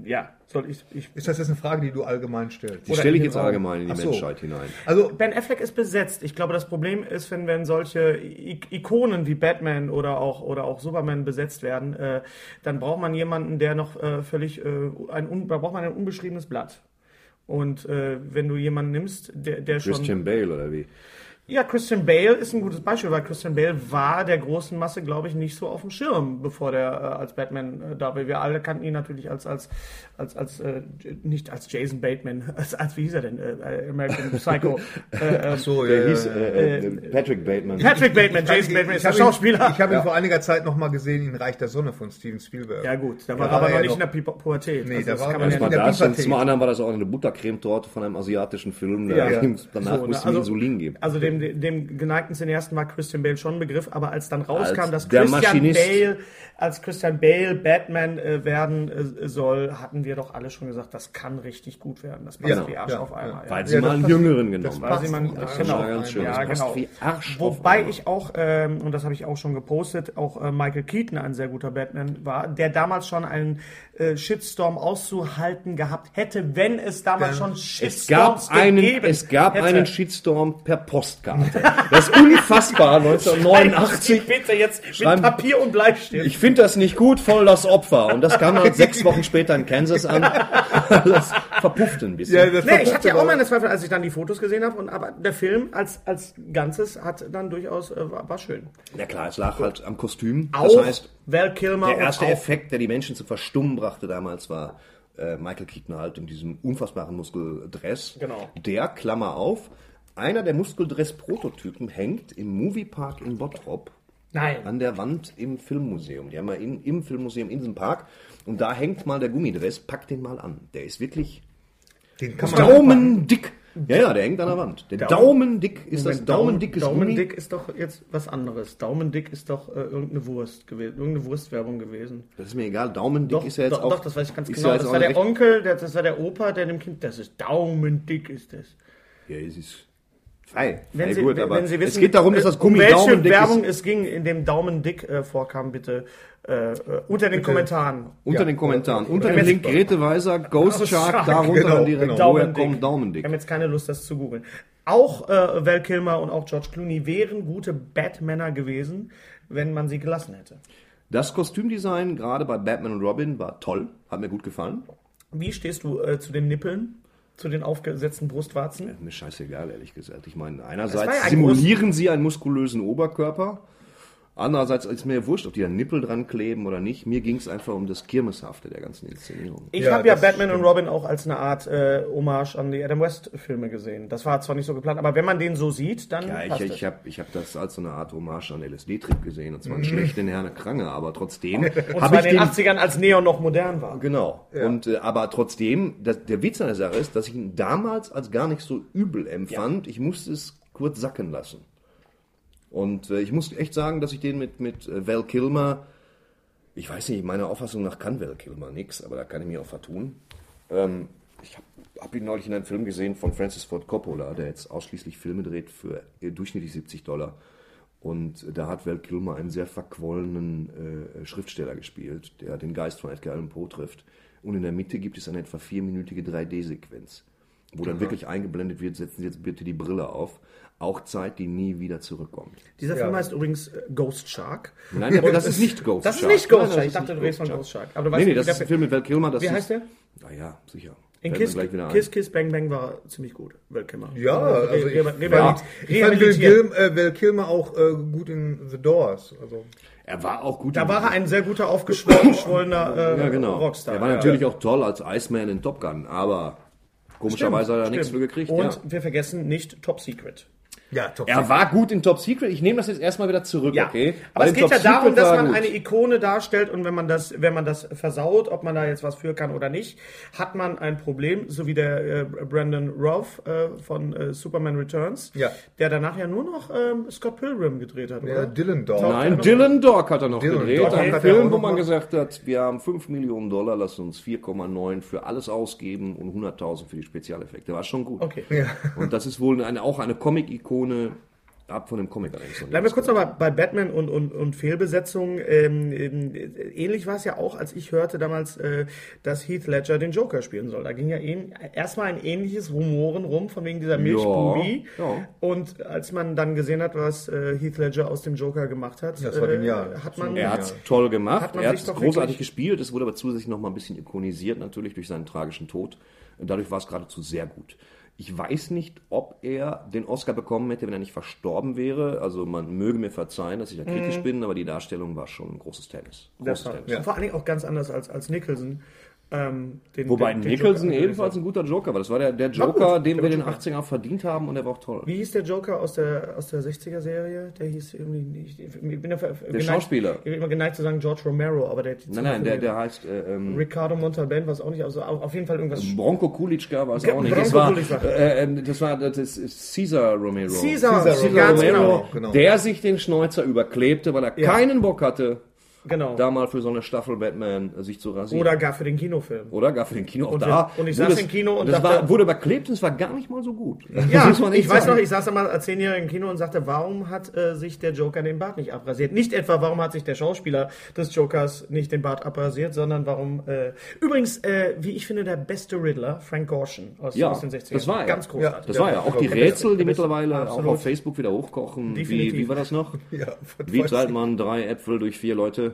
ja, soll ich, ich Ist das jetzt eine Frage, die du allgemein stellst? Die stelle ich jetzt Raum? allgemein in die so. Menschheit hinein. Also, Ben Affleck ist besetzt. Ich glaube, das Problem ist, wenn, wenn solche I Ikonen wie Batman oder auch, oder auch Superman besetzt werden, äh, dann braucht man jemanden, der noch äh, völlig, äh, ein, un, da braucht man ein unbeschriebenes Blatt. Und äh, wenn du jemanden nimmst, der, der schon... Christian Bale oder wie? Ja, Christian Bale ist ein gutes Beispiel, weil Christian Bale war der großen Masse, glaube ich, nicht so auf dem Schirm, bevor der äh, als Batman äh, da war. Wir alle kannten ihn natürlich als, als, als, als äh, nicht als Jason Bateman, *laughs* als, als wie hieß er denn? Äh, American Psycho. äh, *laughs* äh, So, Der ja, hieß ja, ja. äh, äh, Patrick Bateman. Patrick Bateman, Jason Bateman ist der hab ihn- Schauspieler. Ich habe ihn vor einiger Zeit noch mal gesehen in Reich der Sonne von Steven Spielberg. ja gut, da war Ja, er aber ja, noch nicht in der Pu Pubertät. Nee, Also da das war kann er man nicht ja in nicht- der und Pubertät. zum anderen war das auch eine Buttercremetorte von einem asiatischen Film. Da Ja. *laughs* Danach So, musste ihm Insulin geben. Also dem, dem geneigten Cineasten war Christian Bale schon ein Begriff, aber als dann rauskam, Als dass Christian. Bale als Christian Bale Batman äh, werden äh, soll, hatten wir doch alle schon gesagt, das kann richtig gut werden. Das passt Genau, wie Arsch ja, auf einmal. Weil ja. sie Ja, mal einen Jüngeren genommen das Weil passt sie man, auf genau, einmal. Das war ganz schön. ja, genau. wie Arsch Wobei ich auch, ähm, und das habe ich auch schon gepostet, auch äh, Michael Keaton ein sehr guter Batman war, der damals schon einen äh, Shitstorm auszuhalten gehabt hätte, wenn es damals schon Es gab, Shitstorms einen, gegeben es gab hätte. einen Shitstorm per Postkarte. Das ist unfassbar, *laughs* 1989. Bitte jetzt Schreiben- mit Papier und Bleistift. Ich finde das nicht gut, voll das Opfer. Und das kam dann *laughs* sechs Wochen später in Kansas an. Das verpuffte ein bisschen. Ja, das Nee, ich hatte ja auch meine Zweifel, als ich dann die Fotos gesehen habe. Und aber der Film als als Ganzes hat dann durchaus äh, war, war schön. Ja klar, es lag halt am Kostüm. Auch Das heißt, Val Kilmer der erste Effekt, der die Menschen zu verstummen brachte damals, war äh, Michael Keaton halt in diesem unfassbaren Muskeldress. Genau. Der, Klammer auf, einer der Muskeldress-Prototypen hängt im Moviepark in Bottrop Nein. an der Wand im Filmmuseum. Die haben wir in, im Filmmuseum in diesem Park. Und da hängt mal der Gummidress, pack den mal an. Der ist wirklich Den kann man daumendick. Ja, ja, der hängt an der Wand. Der daumendick ist das daumendickes Gummi. Daumendick ist doch jetzt was anderes. Daumendick ist doch äh, irgendeine Wurst gewesen, irgendeine Wurstwerbung gewesen. Das ist mir egal. Daumendick Doch, ist ja jetzt doch, auch. doch, das weiß ich ganz genau. ja das war der Onkel, das war der Opa, der dem Kind, das ist Daumendick ist das. Ja, es ist frei. Wenn frei Sie, gut, wenn, aber wenn Sie wissen, es geht darum, dass äh, das Gummi um welche daumendick Werbung ist. es ging, in dem Daumendick äh, vorkam, bitte äh, äh, unter den Kommentaren. Unter Ja. den Kommentaren. Oder- Unter dem Link Grete Weiser, Ghost Shark, Shark, darunter genau, dann direkt, genau. woher Daumendick. kommt Daumendick? Ich habe jetzt keine Lust, das zu googeln. Auch äh, Val Kilmer und auch George Clooney wären gute Batmänner gewesen, wenn man sie gelassen hätte. Das Kostümdesign, gerade bei Batman und Robin, war toll. Hat mir gut gefallen. Wie stehst du äh, zu den Nippeln, zu den aufgesetzten Brustwarzen? Mir scheißegal, ehrlich gesagt. Ich meine, einerseits ja simulieren sie einen muskulösen Oberkörper. Andererseits ist mir wurscht, ob die da Nippel dran kleben oder nicht. Mir ging es einfach um das Kirmeshafte der ganzen Inszenierung. Ich Ja, habe ja Batman und Robin auch als eine Art äh, Hommage an die Adam West Filme gesehen. Das war zwar nicht so geplant, aber wenn man den so sieht, dann Ja, ich, ich es. habe ich hab das als so eine Art Hommage an LSD-Trip gesehen. Und zwar einen schlechten Herne Krange, aber trotzdem *laughs* Und zwar ich in den den 80ern, als Neon noch modern war. Genau. Und äh, aber trotzdem, das, der Witz an der Sache ist, dass ich ihn damals als gar nicht so übel empfand. Ich musste es kurz sacken lassen. Und äh, ich muss echt sagen, dass ich den mit mit äh, Val Kilmer, ich weiß nicht, meiner Auffassung nach kann Val Kilmer nix, aber da kann ich mir auch vertun. Ähm, ich habe hab ihn neulich in einem Film gesehen von Francis Ford Coppola, der jetzt ausschließlich Filme dreht für äh, durchschnittlich 70 Dollar. Und da hat Val Kilmer einen sehr verquollenen äh, Schriftsteller gespielt, der den Geist von Edgar Allan Poe trifft. Und in der Mitte gibt es eine etwa vierminütige 3D-Sequenz, wo dann wirklich eingeblendet wird, setzen Sie jetzt bitte die Brille auf. Auch Zeit, die nie wieder zurückkommt. Dieser Film heißt übrigens äh, Ghost Shark. Nein, aber das ist nicht Ghost Das ist Shark. nicht Ghost Nein, das Shark. Ich ist dachte, nicht du redest von. Ghost Shark. Aber du Nee, weißt, nee, wie das der ist ein Film- mit Val Kilmer. Das Wie ist, heißt der? Na ja, sicher. In Kiss. Kiss Kiss Bang Bang war ziemlich gut. Val Kilmer. Ja, also ich, re- ich fand Val. Kilmer, äh, Kilmer auch äh, gut in The Doors. Also Er war auch gut. Da in- war er ein sehr guter, aufgeschwollener äh, ja, genau. Rockstar. Er war natürlich auch toll als Iceman in Top Gun, aber komischerweise hat er nichts für gekriegt. Und ja. wir vergessen nicht Top Secret. Ja, top. Er war gut in Top Secret. Ich nehme das jetzt erstmal wieder zurück, Ja, okay? aber Weil es geht ja Top darum, Secret dass war man gut. eine Ikone darstellt und wenn man das, wenn man das versaut, ob man da jetzt was für kann oder nicht, hat man ein Problem, so wie der äh, Brandon Routh äh, von äh, Superman Returns, Ja. der danach ja nur noch ähm, Scott Pilgrim gedreht hat, Der oder? Dylan Dog. Nein, Dylan Dog hat er noch Dylan gedreht. Dog Ein Film, wo man gesagt hat, wir haben 5 Millionen Dollar, lass uns 4,9 für alles ausgeben und 100.000 für die Spezialeffekte. War schon gut. Okay. Und das ist wohl eine, auch eine Comic-Ikone, ab von dem Comic noch Bleiben wir kurz nochmal bei Batman und, und, und Fehlbesetzung. Ähm, ähm, ähnlich war es ja auch, als ich hörte damals, äh, dass Heath Ledger den Joker spielen soll. Da ging ja ähn, erstmal ein ähnliches Rumoren rum, von wegen dieser Milchbubi. ja. Und als man dann gesehen hat, was äh, Heath Ledger aus dem Joker gemacht hat, Das war äh, genial. hat man... Er hat es toll gemacht, Hat man er hat sich es doch großartig wirklich- gespielt, es wurde aber zusätzlich noch mal ein bisschen ikonisiert, natürlich durch seinen tragischen Tod. Und dadurch war es geradezu sehr gut. Ich weiß nicht, ob er den Oscar bekommen hätte, wenn er nicht verstorben wäre. Also man möge mir verzeihen, dass ich da kritisch bin, aber die Darstellung war schon ein großes Tennis. Mhm. Das Großes war, Tennis. Vor allen Dingen auch ganz anders als, als Nicholson. Ähm, den, Wobei den- den Nicholson ebenfalls ein guter Joker war. Das war der, der War Joker, gut, den der wir in war den Joker. 80ern verdient haben und der war auch toll. Wie hieß der Joker aus der, aus der 60er-Serie? Der hieß irgendwie nicht. Ich bin dafür geneigt, Schauspieler. Ich bin immer geneigt zu sagen George Romero, aber der. Nein, nein, der, der heißt äh, ähm, Ricardo Montalban, was auch nicht, also auf jeden Fall irgendwas. Bronco Kulitschka war es auch nicht. Das war, äh, äh, das war das ist Caesar Romero. Caesar, Caesar ganz Romero. genau. genau. Der sich den Schnäuzer überklebte, weil er Ja. keinen Bock hatte, genau. da mal für so eine Staffel Batman äh, sich zu rasieren. Oder gar für den Kinofilm. Oder gar für den Kino auch Und da. und ich saß es- im Kino und das dachte- war, wurde überklebt und es war gar nicht mal so gut. Ja, *laughs* ich weiß sagen. noch, ich saß da mal als Zehnjähriger im Kino und sagte, warum hat äh, sich der Joker den Bart nicht abrasiert? Nicht etwa, warum hat sich der Schauspieler des Jokers nicht den Bart abrasiert, sondern warum. Äh, übrigens, äh, wie ich finde, der beste Riddler, Frank Gorshin aus, Ja, aus den 60ern. das war er. Ganz großartig. Das war ja auch die Rätsel, die mittlerweile auch auf Facebook wieder hochkochen. Wie, wie war das noch? *laughs* Ja, Wie teilt man drei Äpfel durch vier Leute?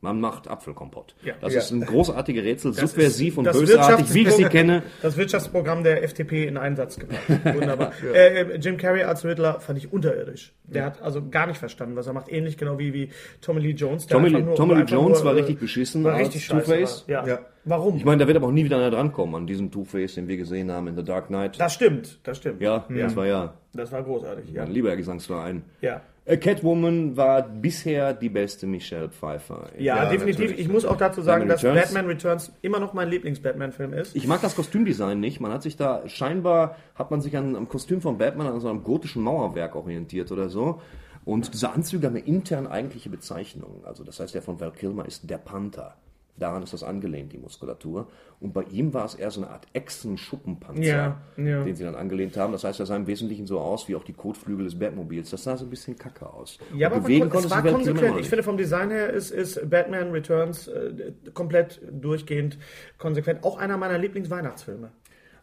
Man macht Apfelkompott. Ja. Das Ja. ist ein großartige Rätsel, Das subversiv und bösartig, wie ich sie kenne. Das Wirtschaftsprogramm der FDP in Einsatz gebracht. *laughs* Wunderbar. äh, äh, Jim Carrey als Riddler fand ich unterirdisch. Der hat also gar nicht verstanden, was er macht. Ähnlich genau wie, wie Tommy Lee Jones. der Tommy, nur- Tommy Lee Jones nur, war äh, richtig beschissen war richtig scheiße. Two-Face. war. Ja. Ja. Warum? Ich meine, da wird aber auch nie wieder einer drankommen an diesen Two-Face, den wir gesehen haben in The Dark Knight. das stimmt, das stimmt. ja, das war ja Das war großartig, ja. ein lieber Gesangsverein. Ja. Äh, Catwoman war bisher die beste Michelle Pfeiffer. Ja, Ja, definitiv. natürlich. Ich muss auch dazu sagen, Batman dass Returns. Batman Returns immer noch mein Lieblings-Batman-Film ist. Ich mag das Kostümdesign nicht. Man hat sich da, scheinbar hat man sich an, am Kostüm von Batman an so einem gotischen Mauerwerk orientiert oder so. Und diese Anzüge haben eine intern eigentliche Bezeichnung. Also das heißt, der von Val Kilmer ist der Panther. Daran ist das angelehnt, die Muskulatur. Und bei ihm war es eher so eine Art Echsen-Schuppenpanzer, Ja, ja. den sie dann angelehnt haben. Das heißt, er sah im Wesentlichen so aus wie auch die Kotflügel des Batmobils. Das sah so ein bisschen kacke aus. Ja, Und aber bewegen es konntest war konsequent. Ich finde, vom Design her ist, ist Batman Returns äh, komplett durchgehend konsequent. Auch einer meiner Lieblingsweihnachtsfilme.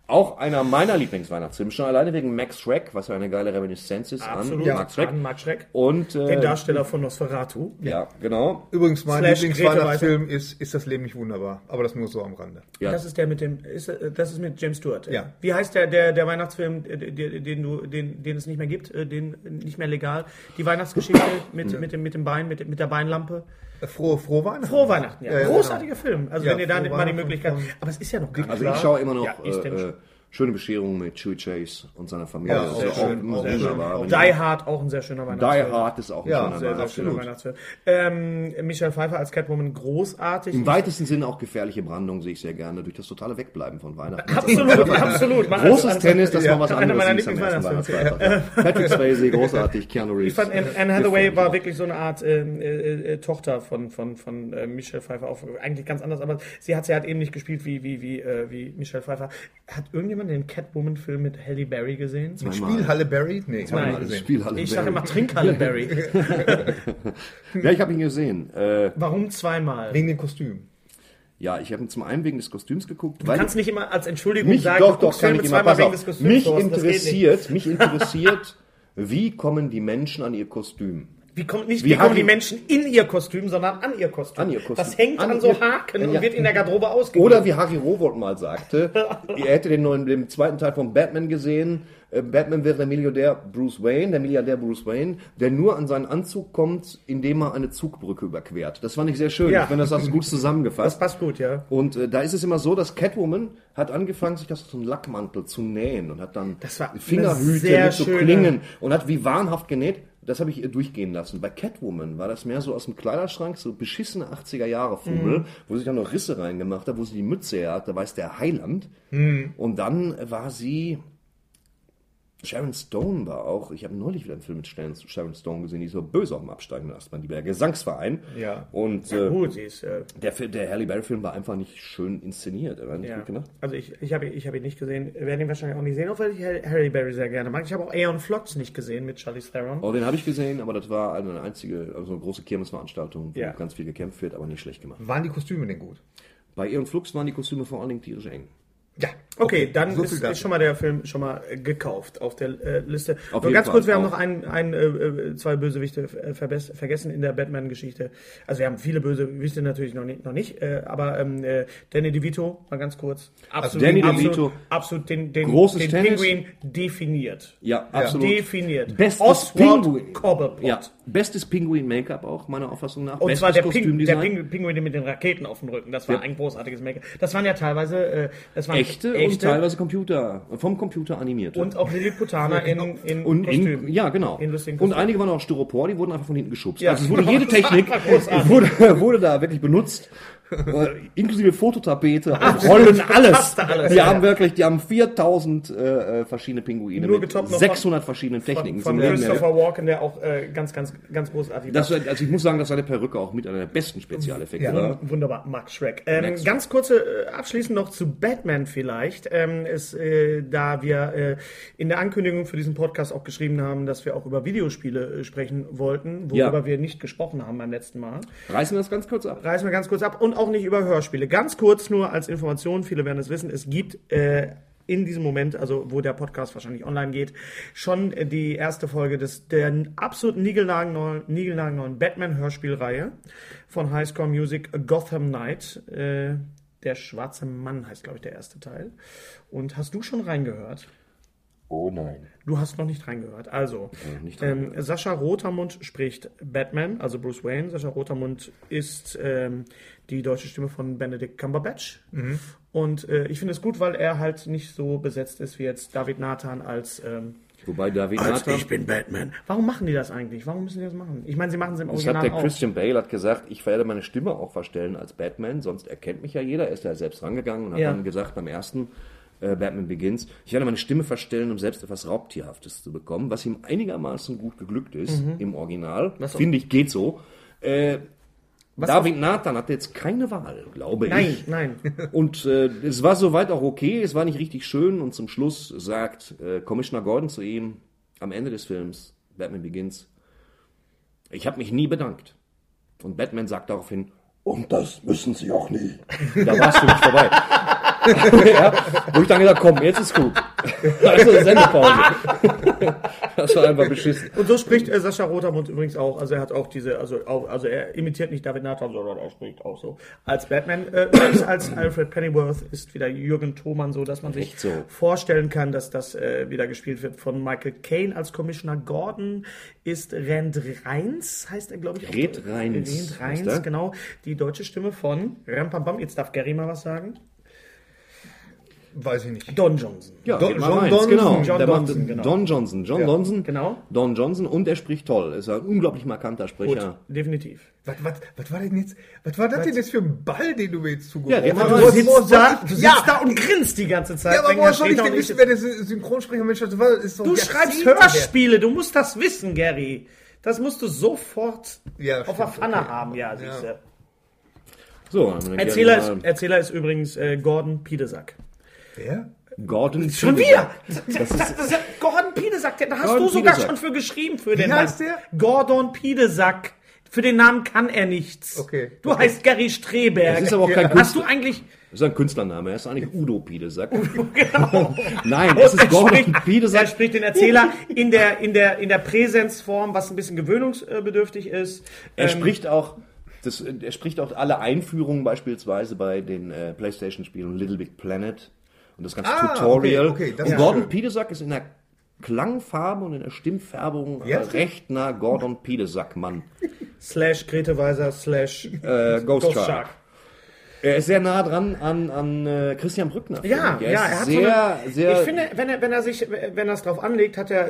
Auch einer meiner Lieblingsweihnachtsfilme, schon alleine wegen Max Schreck, was ja eine geile Reminiszenz ist Absolut. an Max Schreck. An Max Schreck. Und äh, Den Darsteller von Nosferatu. Ja, genau. Übrigens, mein Slash Lieblingsweihnachtsfilm ist, ist das Leben nicht wunderbar. Aber das nur so am Rande. Ja. Das ist der mit dem, ist, äh, das ist mit James Stewart. Ja. Wie heißt der, der, der Weihnachtsfilm, äh, den, den du, den, den es nicht mehr gibt, äh, den nicht mehr legal? Die Weihnachtsgeschichte mit, mit dem, mit dem Bein, mit, mit der Beinlampe. Äh, Frohe, frohe Weihnachten. Frohe Weihnachten, ja. Ja, ja, Großartiger Film. Also Ja, wenn ihr da mal die Möglichkeit, aber es ist ja noch gar nicht. Also Klar. ich schaue immer noch Ja, äh, schöne Bescherungen mit Chewie Chase und seiner Familie. Ja, sehr ist auch schön, auch sehr schön. Auch Die Hard, auch ein sehr schöner Die Weihnachtsfilm. Hard ist auch ein Ja, schöner Sehr, sehr schöner. Weihnachtsfilm. Ähm, Michelle Pfeiffer als Catwoman großartig. Im weitesten Sinne auch gefährliche Brandung sehe ich sehr gerne durch das totale Wegbleiben von Weihnachten. Absolut, absolut. Man- Großes also- Tennis, das war was Einer anderes. meiner ist am ersten. Patrick Swayze, großartig, Keanu Reeves. Ich fand, Anne, Anne Hathaway war wirklich so eine Art ähm, äh, äh, Tochter von, von, von äh, Michelle Pfeiffer. Auch eigentlich ganz anders, aber sie hat sie halt eben nicht gespielt wie, wie, wie, äh, wie Michelle Pfeiffer. Hat irgendjemand den Catwoman-Film mit Halle Berry gesehen? Spiel Halle Berry? Nee, ich habe Nein. mal gesehen. Spielhalle Ich sage immer Trinkhalle Berry. *laughs* Ja, ich habe ihn gesehen. Äh, Warum zweimal? Wegen dem Kostüm. ja, ich habe ihn zum einen wegen des Kostüms geguckt, Du weil kannst nicht immer als Entschuldigung mich sagen, doch, du doch, guckst kann ich immer, zweimal pass wegen auf, des Kostüms. mich geht nicht. interessiert, mich interessiert, wie kommen die Menschen an ihr Kostüm? Wie kommt nicht, Wie wie, kommen die Menschen in ihr Kostüm, sondern an ihr Kostüm. An ihr Kostüm. Das hängt an, An so Haken Ja. und wird in der Garderobe ausgegeben. Oder wie Harry Rowold mal sagte, *laughs* er hätte den neuen, den zweiten Teil von Batman gesehen. äh, Batman wäre der Milliardär Bruce Wayne, der Milliardär Bruce Wayne, der nur an seinen Anzug kommt, indem er eine Zugbrücke überquert. Das fand ich sehr schön. Ja. Ich finde, das hast du gut das zusammengefasst. passt gut, ja. Und äh, da ist es immer so, dass Catwoman hat angefangen, sich das so einen Lackmantel zu nähen und hat dann Das Fingerhüte mit so schöne- Klingen und hat wie wahnhaft genäht. Das habe ich ihr durchgehen lassen. Bei Catwoman war das mehr so aus dem Kleiderschrank, so beschissene 80er Jahre Fummel, Mhm. wo sie dann noch Risse reingemacht hat, wo sie die Mütze her hat, da weiß der Heiland. Mhm. Und dann war sie Sharon Stone war auch, ich habe neulich wieder einen Film mit Sharon Stone gesehen, die ist so böse auf dem absteigenden Ast, die war Gesangsverein. Ja. Und äh, Gut, sie ist, äh, der, der Halle Berry Film war einfach nicht schön inszeniert. Er war nicht ja. gut gemacht. Also ich, ich habe ich hab ihn nicht gesehen, werde ihn wahrscheinlich auch nicht sehen, auch weil ich Harry Berry sehr gerne mag. Ich habe auch Aeon Flux nicht gesehen mit Charlize Theron. Oh, den habe ich gesehen, aber das war eine einzige, also eine große Kirmesveranstaltung, wo Ja. ganz viel gekämpft wird, aber nicht schlecht gemacht. Waren die Kostüme denn gut? Bei Ihren Flux waren die Kostüme vor allen Dingen tierisch eng. Ja, okay, dann so ist, ist schon mal der Film schon mal äh, gekauft auf der äh, Liste. Auf Nur ganz Fall, kurz, wir haben auch. noch ein, ein, äh, äh, zwei Bösewichte äh, vergessen in der Batman-Geschichte. Also wir haben viele Bösewichte natürlich noch nicht, noch nicht äh, aber ähm, äh, Danny DeVito, mal ganz kurz. Absolut, Danny absolut, DeVito, absolut den, den, den. Pinguin definiert. Ja, absolut. Definiert. Bestes Oswald Pinguin. Cobblepot. Ja, bestes Pinguin-Make-up auch, meiner Auffassung nach. Und bestes zwar der, Ping, der Ping, Pinguin mit den Raketen auf dem Rücken. Das war Ja. ein großartiges Make-up. Das waren ja teilweise äh, das waren echte, und teilweise Computer, vom Computer animierte. und auch Lilliputaner in, in Und Kostümen. in, ja, genau. In und einige waren auch Styropor, die wurden einfach von hinten geschubst. Ja. Also es wurde jede *laughs* Technik wurde, *laughs* wurde da wirklich benutzt. Äh, inklusive Fototapete, auf Rollen, *laughs* alles. Die ja, haben ja. wirklich, die haben 4000 äh, äh, verschiedene Pinguine Nur getoppt noch 600 verschiedenen Von, Techniken. von Leben Christopher Walken, der auch äh, ganz, ganz, ganz großartig das, also ich muss sagen, dass seine Perücke auch mit einer der besten Spezialeffekte war. war. Wunderbar, Max Schreck. Ähm, ganz kurze äh, abschließend noch zu Batman vielleicht. Ähm, ist, äh, da wir äh, in der Ankündigung für diesen Podcast auch geschrieben haben, dass wir auch über Videospiele sprechen wollten, worüber Ja. wir nicht gesprochen haben beim letzten Mal. Reißen wir das ganz kurz ab. reißen wir ganz kurz ab und auch nicht über Hörspiele. Ganz kurz nur als Information, viele werden es wissen, es gibt äh, in diesem Moment, also wo der Podcast wahrscheinlich online geht, schon äh, die erste Folge des der absolut niegelnagelneuen Batman-Hörspielreihe von Highscore Music Gotham Knight. Äh, der schwarze Mann heißt, glaube ich, der erste Teil. Und hast du schon reingehört? Oh nein. Du hast noch nicht reingehört. Also, nicht ähm, Sascha Rotermund spricht Batman, also Bruce Wayne. Sascha Rotermund ist ähm, die deutsche Stimme von Benedict Cumberbatch. Und äh, ich finde es gut, weil er halt nicht so besetzt ist wie jetzt David Nathan als, ähm, Wobei David als Nathan, Ich bin Batman. Warum machen die das eigentlich? Warum müssen die das machen? Ich meine, sie machen es im Original der auch. Christian Bale hat gesagt, ich werde meine Stimme auch verstellen als Batman, sonst erkennt mich ja jeder. Er ist ja selbst rangegangen und hat Ja. dann gesagt beim ersten äh, Batman Begins, ich werde meine Stimme verstellen, um selbst etwas Raubtierhaftes zu bekommen, was ihm einigermaßen gut geglückt ist im Original. Mhm. Was auch- Finde ich, geht so. Äh, Was David Nathan hatte jetzt keine Wahl, glaube Nein, ich. nein. *laughs* Und äh, es war soweit auch okay, es war nicht richtig schön und zum Schluss sagt äh, Commissioner Gordon zu ihm am Ende des Films, Batman Begins, ich habe mich nie bedankt. Und Batman sagt daraufhin, und das müssen Sie auch nie. *laughs* Da war es für mich vorbei. *laughs* ja, wo ich dann gesagt komm, jetzt ist gut. *laughs* Also Sendepause. *laughs* das war einfach beschissen. Und so spricht äh, Sascha Rotermund übrigens auch. Also er hat auch diese, also auch, also er imitiert nicht David Nathan, sondern er spricht auch so als Batman. Äh, *clears throat* übrigens als Alfred Pennyworth ist wieder Jürgen Thomann so, dass man sich so. vorstellen kann, dass das äh, wieder gespielt wird von Michael Caine als Commissioner Gordon ist Rand Reins, heißt er glaube ich. Red Reins Rand Reins, genau. Die deutsche Stimme von Rampambam. Jetzt darf Gary mal was sagen. Weiß ich nicht. Don Johnson. Ja, Don- John rein. Donson, genau. John Der macht Donson, genau. Don Johnson. John Donson. genau. Don Johnson und er spricht toll. Ist ein unglaublich markanter Gut, Sprecher. definitiv. Was, was, was war denn jetzt? Was war das denn jetzt für ein Ball, den du mir jetzt zugeworfen Ja, hast? Du sitzt, da, du sitzt ja, da und grinst die ganze Zeit. ja, aber Wenn woher Herr soll ich Streter denn wissen, wer der Synchronsprecher Mensch? Ist doch Du schreibst. Hörspiele, du musst das wissen, Gary. Das musst du sofort Ja, auf der Pfanne okay. haben, ja, siehst du. So, Erzähler, ist, Erzähler ist übrigens äh, Gordon Piedesack. Wer? Gordon Schon wieder! Das, das, das, Gordon Piedesack, da hast Gordon du sogar Piedesack. schon für geschrieben für den heißt Mann. der? Gordon Piedesack. Für den Namen kann er nichts. Okay, Du okay. heißt Gary Streberg. Das ist aber auch kein Hast du Künstler. eigentlich... Das ist ein Künstlername. Er ist eigentlich Udo Piedesack. Genau. *laughs* Nein, es ist Er Gordon spricht- Er Piedesack. spricht den Erzähler in der, in der, in der Präsenzform, was ein bisschen gewöhnungsbedürftig ist. Er Ähm, spricht auch, das, er spricht auch alle Einführungen beispielsweise bei den äh, PlayStation-Spielen Little Big Planet und das ganze Ah, Tutorial. okay, okay, und Gordon schön. Piedesack ist in der Klangfarbe und in der Stimmfärbung Ja? äh, recht nah Gordon Piedesack, Mann. *laughs* Slash Grete Weiser slash Äh, Ghost, Ghost Shark. Shark. Er ist sehr nah dran an, an äh, Christian Brückner. Ja, ja, er hat sehr, so eine, sehr. Ich finde, wenn er, wenn er sich, wenn er es drauf anlegt, hat er,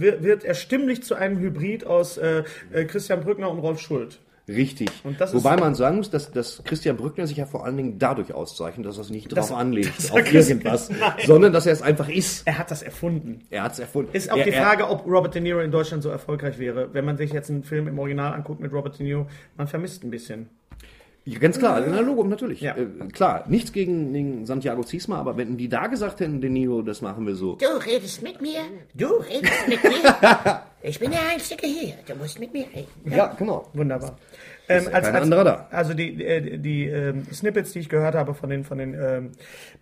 wird wird er stimmlich zu einem Hybrid aus äh, äh, Christian Brückner und Rolf Schuld. Richtig. Und das ist- Wobei man sagen muss, dass, dass Christian Brückner sich ja vor allen Dingen dadurch auszeichnet, dass er es nicht drauf Das- anlegt, das auf *laughs* irgendwas, *laughs* Nein. sondern dass er es einfach ist. Er hat das erfunden. Er hat es erfunden. Ist auch er, die er- Frage, ob Robert De Niro in Deutschland so erfolgreich wäre. Wenn man sich jetzt einen Film im Original anguckt mit Robert De Niro, man vermisst ein bisschen. Ja, ganz klar, in der Logo natürlich. Ja. Äh, klar, nichts gegen den Santiago Ziesma, aber wenn die da gesagt hätten, De Niro, das machen wir so. Du redest mit mir. Du redest mit mir. *laughs* Ich bin der Einzige hier. Du musst mit mir reden. Ja, genau. Wunderbar. Ähm, ja anderer da. Also die, die, die ähm, Snippets, die ich gehört habe von den, von den ähm,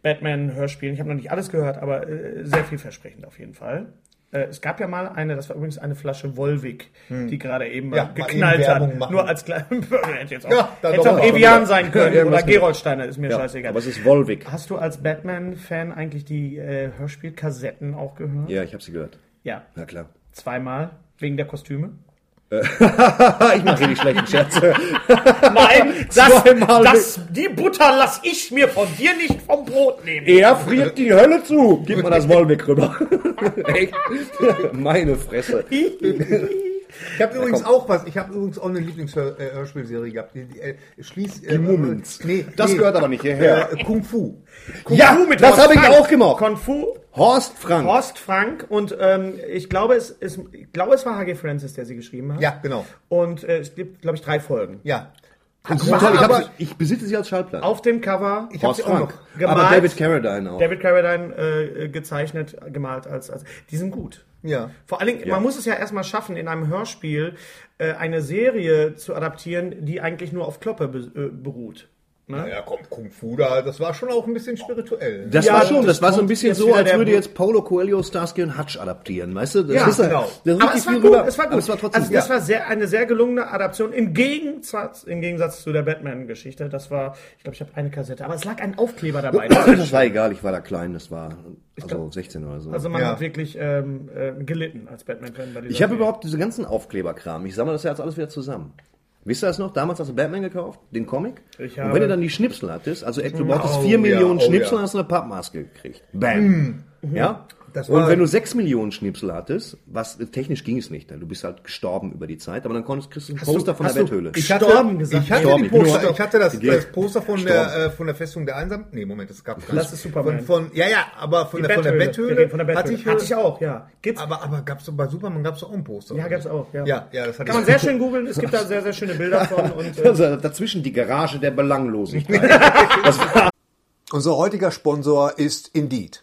Batman-Hörspielen, ich habe noch nicht alles gehört, aber äh, sehr vielversprechend auf jeden Fall. Äh, es gab ja mal eine, das war übrigens eine Flasche Volvic, die gerade eben Ja, geknallt hat. Machen. Nur als kleiner *laughs* hätte jetzt auch, Ja, hätte auch. Evian sein können Ja, oder Geroldsteiner, ist mir scheißegal. aber es ist Volvic. Hast du als Batman-Fan eigentlich die äh, Hörspielkassetten auch gehört? Ja, ich habe sie gehört. Ja. Na klar. Zweimal wegen der Kostüme? *laughs* ich mache hier die schlechten Scherze. *laughs* Nein, *laughs* das, das, die Butter lass ich mir von dir nicht vom Brot nehmen. Er friert die Hölle zu. Gib mal das Volvic rüber. Echt? Meine Fresse. Ich habe übrigens auch was. Ich habe übrigens auch eine Lieblingshörspielserie gehabt. Die, die, äh, schließ, äh, Die Mummins. Nee, Das nee, gehört aber nicht hierher. Äh, Kung Fu. ja, Fu mit das habe ich auch gemacht. Kung Fu, Horst Frank. Horst Frank und ähm, ich glaube es ist, ich glaube es war H.G. Francis, der sie geschrieben hat. Ja, genau. Und äh, es gibt glaube ich drei Folgen. Ja. Gut, war ich, ich besitze sie als Schallplatte. Auf dem Cover Ich habe sie auch noch. Gemalt. Aber David Carradine auch. David Carradine äh, gezeichnet, gemalt als, als die sind gut. Ja. Vor allen Dingen, man muss es ja erstmal schaffen, in einem Hörspiel äh, eine Serie zu adaptieren, die eigentlich nur auf Kloppe be äh, beruht. Ne? Naja, komm, Kung Fu da, das war schon auch ein bisschen spirituell. Das Ja, war schon, das das, war so ein bisschen so, als würde jetzt Paulo Coelho Starsky und Hutch adaptieren, weißt du? Das Ja, ist, genau. Das Aber es war gut, rüber. es war Aber gut. es war trotzdem also das war sehr, eine sehr gelungene Adaption im Gegensatz, im Gegensatz zu der Batman-Geschichte. Das war, ich glaube, ich habe eine Kassette, aber es lag ein Aufkleber dabei. *laughs* Das war egal, ich war da klein, das war also 16 oder so. Also man Ja. hat wirklich ähm, äh, gelitten als Batman-Fan bei dieser ich habe überhaupt diese ganzen Aufkleberkram, ich sammle das ja jetzt alles wieder zusammen. Wisst ihr das noch? Damals hast du Batman gekauft, den Comic. Ich und habe- wenn du dann die Schnipsel hattest, also du brauchtest Oh, 4 ja, Millionen oh, Schnipsel, ja. hast du eine Pappmaske gekriegt. Bam. Ja? Das und wenn du 6 Millionen Schnipsel hattest, was technisch ging es nicht, denn du bist halt gestorben über die Zeit, aber dann konntest kriegst du ein Poster von hast der du- Betthöhle. Ich hatte, Storben gesagt. ich hatte, Storben, Poster, ich hatte das, das Poster von der, äh, von der Festung der Einsamen. Nee, Moment, das gab Das ist Superman. Von, von, ja, ja, aber von, Die der, von der Betthöhle. Von der Betthöhle. Hatte ich, Hatte ich auch, ja. Gibt's? Aber, aber gab's bei Superman gab's doch auch ein Poster. ja, gab's auch, ja. Ja, ja, das hatte Kann man sehr schön googeln, es gibt da sehr, sehr schöne Bilder von *laughs* und äh, Also dazwischen die Garage der Belanglosigkeit. *laughs* Unser heutiger Sponsor ist Indeed.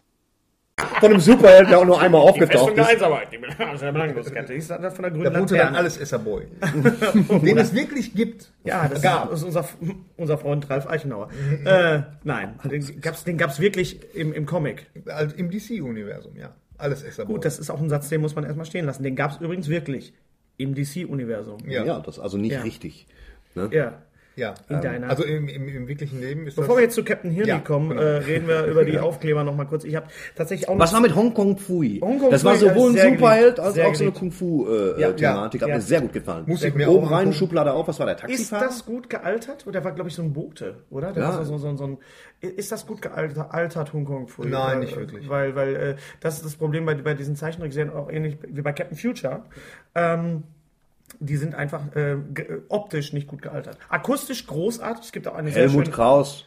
Von einem Superheld, der auch nur einmal Festung aufgetaucht der ist. Einsamkeit, die Belanglosigkeit. Die ist von der grünen Der gute der Laterne. Allesesser-Boy. *laughs* Den es wirklich gibt. Ja, das Gab. ist unser, unser Freund Ralf Eichenauer. äh, nein, den gab's, den gab's wirklich im, im Comic. Also im DC-Universum, ja. Allesesser-Boy. Gut, das ist auch ein Satz, den muss man erstmal stehen lassen. Den gab's übrigens wirklich im DC-Universum. ja. Ja, das ist also nicht Ja. richtig. Ne? Ja. Ja. In deiner- Also im, im, im wirklichen Leben ist Bevor das... wir jetzt zu Captain Hirni Ja, kommen, genau. äh, reden wir über die *laughs* Aufkleber noch mal kurz. Ich habe tatsächlich auch noch Was war mit Hong Kong Fui? Hong Kong das war Fui sowohl ein Superheld als auch so eine. Kung Fu äh, Ja, äh, Thematik. ja, Hat ja. mir sehr gut gefallen. Muss ich mir Oben rein, angucken. Schublade auf, was war der Ist Taxifahrer? das gut gealtert? Oder war, glaube ich, so ein Bote, oder? Der Ja. war so, so, so ein, ist das gut gealtert, altert Hong Kong Free? Nein, Weil, nicht wirklich. Weil, weil äh, das ist das Problem bei, bei diesen Zeichentrickserien, auch ähnlich wie bei Captain Future. Ähm, die sind einfach äh, optisch nicht gut gealtert. Akustisch großartig. Es gibt auch eine sehr Helmut schöne... Kraus.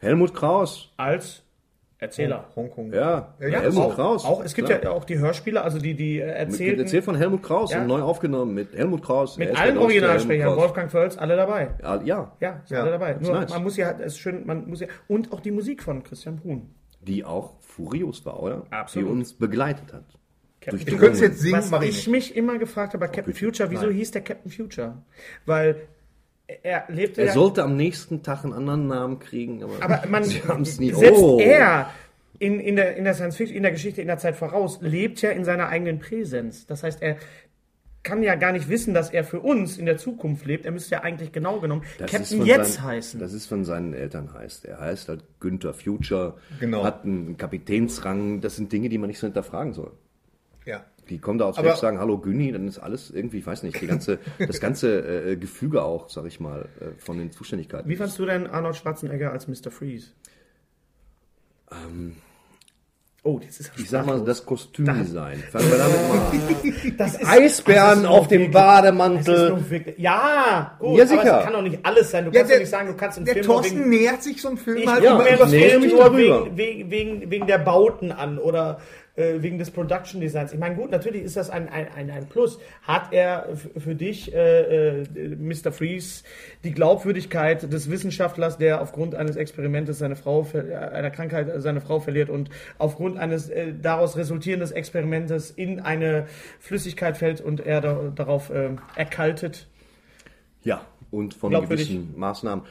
Helmut Kraus. Als Erzähler. Hongkong. Ja, Ja, Helmut auch, Kraus. Auch, es gibt Klar. ja auch die Hörspiele, also die, die äh, Mit, erzählten... erzählt von Helmut Kraus Ja. und neu aufgenommen mit Helmut Kraus. Mit allen Originalsprechern. Wolfgang Völz, alle dabei. Ja, ja, Ja, sind Ja, alle dabei. Nur nice. man muss ja, es ist schön, man muss ja, und auch die Musik von Christian Brun. die auch furios war, oder? Absolut. Die uns begleitet hat. Durch Du könntest jetzt singen, Was mach ich ich mich immer gefragt habe Captain Future, wieso hieß der Captain Future? Weil er lebte Er ja, sollte am nächsten Tag einen anderen Namen kriegen, aber, aber *laughs* man, sie haben es nie. selbst oh. er in, in, der, in der Science Fiction, in der Geschichte, in der Zeit voraus, lebt ja in seiner eigenen Präsenz. Das heißt, er kann ja gar nicht wissen, dass er für uns in der Zukunft lebt. Er müsste ja eigentlich genau genommen Das Captain von Jetzt seinen, heißen. Das ist von seinen Eltern heißt. Er heißt halt Günther Future, Genau. hat einen Kapitänsrang. Das sind Dinge, die man nicht so hinterfragen soll. Die kommen da aufs Weg, sagen Hallo Günni, dann ist alles irgendwie, ich weiß nicht, die ganze, *laughs* das ganze äh, Gefüge auch, sag ich mal, äh, von den Zuständigkeiten. Wie fandst du denn Arnold Schwarzenegger als Mr. Freeze? oh, das ist ich sag mal, das Kostümdesign. Fangen wir damit mal *laughs* an. das ist, Eisbären auf dem Das ist Bademantel. wirklich, ja, gut, Ja, sicher. aber es kann doch nicht alles sein. Du Ja, kannst der- doch nicht sagen, du kannst einen Der Film nur Thorsten wegen, nähert sich so einem Film ich halt ja, ich das nur darüber. wegen, wegen, wegen, wegen der Bauten an oder äh, wegen des Production Designs. Ich meine, gut, natürlich ist das ein, ein, ein, ein Plus. Hat er für dich, äh, äh, Mr. Freeze, die Glaubwürdigkeit des Wissenschaftlers, der aufgrund eines Experimentes seine Frau, äh, einer Krankheit äh, seine Frau verliert und aufgrund eines äh, daraus resultierenden Experimentes in eine Flüssigkeit fällt und er da, darauf äh, erkaltet? Ja, und von gewissen Maßnahmen.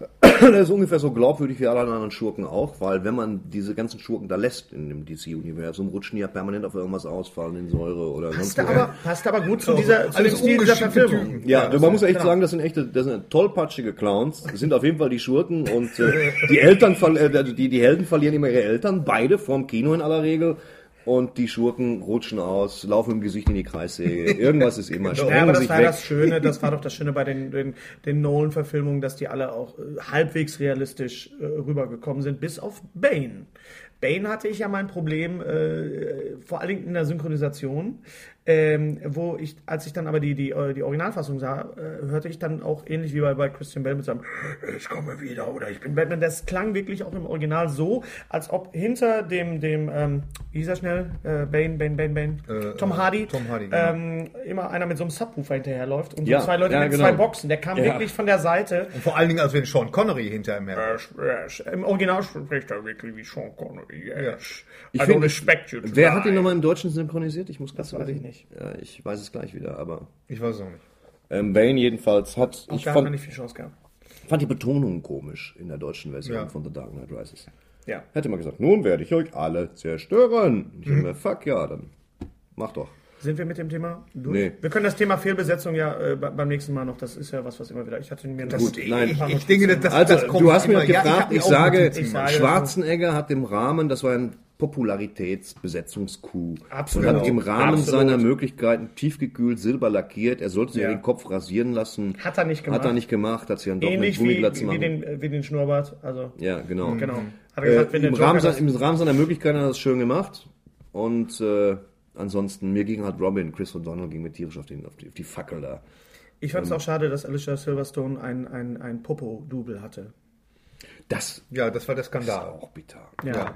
*coughs* Der ist ungefähr so glaubwürdig wie alle anderen Schurken auch, weil wenn man diese ganzen Schurken da lässt in dem DC-Universum, rutschen die ja permanent auf irgendwas aus, fallen in Säure oder sonst Passt was. aber, passt aber gut zu, dieser, zu Stil dieser Verfilmung. Typen. Ja, man muss echt genau. sagen, das sind echte, das sind tollpatschige Clowns. Das sind auf jeden Fall die Schurken und äh, die Eltern, äh, die, die Helden verlieren immer ihre Eltern, beide vorm Kino in aller Regel. Und die Schurken rutschen aus, laufen im Gesicht in die Kreissäge. Irgendwas ist immer, *laughs* Ja, sprengen aber das war weg. das Schöne, das war doch das Schöne bei den, den, den Nolan-Verfilmungen, dass die alle auch äh, halbwegs realistisch äh, rübergekommen sind, bis auf Bane. Bane hatte ich ja mein Problem, äh, vor allen Dingen in der Synchronisation, ähm, wo ich, als ich dann aber die, die, äh, die Originalfassung sah, äh, hörte ich dann auch ähnlich wie bei, bei Christian Bale mit seinem Ich komme wieder oder ich bin Batman. Das klang wirklich auch im Original so, als ob hinter dem, dem ähm, wie hieß er schnell? Äh, Bane, Bane, Bane, Bane. Äh, Tom Hardy. Tom Hardy, genau. ähm, immer einer mit so einem Subwoofer hinterherläuft und so Ja, zwei Leute ja, mit genau. zwei Boxen. Der kam Ja. wirklich von der Seite. Und vor allen Dingen, als wenn Sean Connery hinter ihm her. Im Original spricht er wirklich wie Sean Connery. Yes. Ich I don't expect you Wer hat ihn nochmal im Deutschen synchronisiert? Ich muss Das weiß ich überlegen. Nicht. Ja, ich weiß es gleich wieder, aber Ich weiß es auch nicht. ähm, Bane jedenfalls hat. Auch Ich man fand, nicht viel Chance gehabt. fand die Betonung komisch in der deutschen Version Ja. von The Dark Knight Rises. Ja. Hätte man gesagt, nun werde ich euch alle zerstören. Ich Mhm. mir, fuck ja, dann mach doch. Sind wir mit dem Thema durch? Nee. Wir können das Thema Fehlbesetzung ja äh, be- beim nächsten Mal noch, das ist ja was, was immer wieder. Ich hatte mir das Gut, nein. Ich, ich denke, das, Also, das kommt du hast mich Ja, gefragt, mir ich, auch sage, Ich sage- Schwarzenegger hat im Rahmen, das war ein Popularitätsbesetzungscoup. Absolut. Und hat im Rahmen Absolut. seiner Möglichkeiten tiefgekühlt, silber lackiert. Er sollte sich Ja. den Kopf rasieren lassen. Hat er nicht gemacht. Hat er nicht gemacht, hat sich dann doch Ähnlich eine wie, Gummiglatze wie, machen. den, äh, wie den Schnurrbart. Also, ja, genau. genau. Hat er Äh, gesagt, wenn der im, Rahmen, das- sein- Im Rahmen seiner Möglichkeiten hat er das schön gemacht. Und äh, ansonsten, mir ging halt Robin, Chris O'Donnell ging mir tierisch auf, den, auf, die, auf die Fackel da. Ich fand es auch schade, dass Alicia Silverstone ein, ein, ein Popo-Double hatte. Das Ja, das war der ist Skandal. auch bitter. Ja. ja. Ja.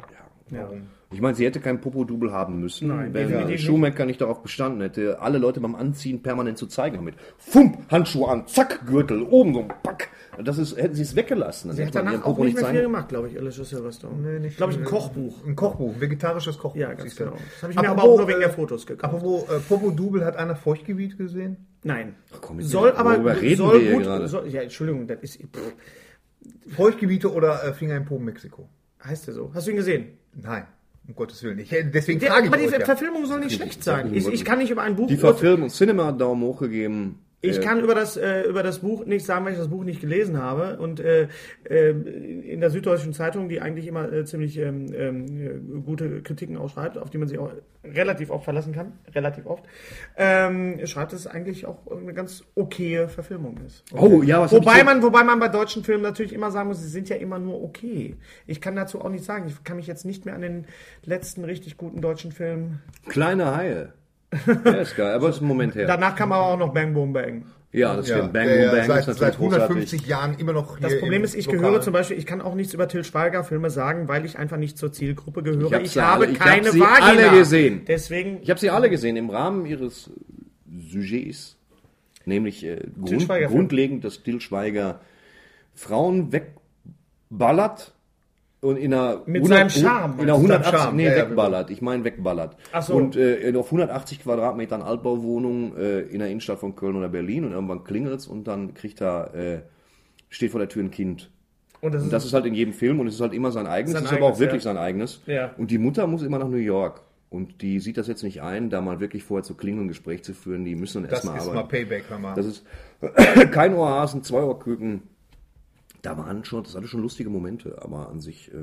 Ich meine, sie hätte kein Popo-Double haben müssen, Nein, wenn nicht. Schumacher nicht darauf bestanden hätte, alle Leute beim Anziehen permanent zu zeigen haben mit Fump, Handschuhe an, zack, Gürtel, oben so ein Pack. Das ist, hätten sie es weggelassen. Dann Sie hätte danach auch Popo nicht mehr viel zeigen. gemacht, glaube ich, Alicia Silverstone. Nee, nicht glaube ich, ein. Kochbuch. Ein Kochbuch, ein vegetarisches Kochbuch. Ja, ganz genau. Das habe ich mir aber Apropos, auch nur wegen der äh, Fotos gekauft. Apropos äh, Popo Double, hat einer Feuchtgebiet gesehen? Nein. komm, jetzt soll aber reden soll wir hier gut. gerade? Soll, ja, Entschuldigung, das ist. Pff, Feuchtgebiete oder äh, Finger im Po Mexiko? heißt der so? Hast du ihn gesehen? Nein, um Gottes Willen. Ich, deswegen frage ich aber die ja. Verfilmung soll nicht schlecht sein. Ich, ich kann nicht über ein Buch Die Verfilmung, Cinema Daumen hoch gegeben. Ich Äh, kann über das, äh, über das Buch nicht sagen, weil ich das Buch nicht gelesen habe. Und äh, äh, in der Süddeutschen Zeitung, die eigentlich immer äh, ziemlich ähm, äh, gute Kritiken ausschreibt, auf die man sich auch relativ oft verlassen kann, relativ oft, ähm, schreibt, dass es eigentlich auch eine ganz okaye Verfilmung ist. Oh, ja, was Wobei man, wobei man bei deutschen Filmen natürlich immer sagen muss, sie sind ja immer nur okay. Ich kann dazu auch nicht sagen. Ich kann mich jetzt nicht mehr an den letzten richtig guten deutschen Film. Kleine Haie. Der ist geil, aber ist ein Moment her. Danach kam aber auch noch Bang Boom Bang. Ja, das ja, stimmt. Bang, der Boom, ja Bang seit, ist natürlich seit 150 großartig. Jahren immer noch hier Das Problem ist, ich Lokal- gehöre zum Beispiel, ich kann auch nichts über Till Schweiger Filme sagen, weil ich einfach nicht zur Zielgruppe gehöre. Ich Ich, habe alle- ich hab keine sie Vagina. alle gesehen. Deswegen, Ich habe sie alle gesehen im Rahmen ihres Sujets, nämlich äh, Grund, grundlegend, dass Till Schweiger Frauen wegballert und in einer Mit seinem Charme, in einer meinst du? 180 Charme, nee, ja, ja, wegballert. Ich meine wegballert. Ach so. Und äh, auf 180 Quadratmetern Altbauwohnung äh, in der Innenstadt von Köln oder Berlin und irgendwann klingelt's und dann kriegt er äh, steht vor der Tür ein Kind. Und das Und ist, das ist halt in jedem Film und es ist halt immer sein eigenes, Sein es ist aber auch eigenes, wirklich ja. sein eigenes. Ja. Und die Mutter muss immer nach New York. Und die sieht das jetzt nicht ein, da mal wirklich vorher zu klingeln, ein Gespräch zu führen. Die müssen dann Das erstmal ist arbeiten. mal Payback, mal. Das ist *coughs* kein Ohrhasen, zwei Ohrküken. Da waren schon, das hatte schon lustige Momente, aber an sich äh,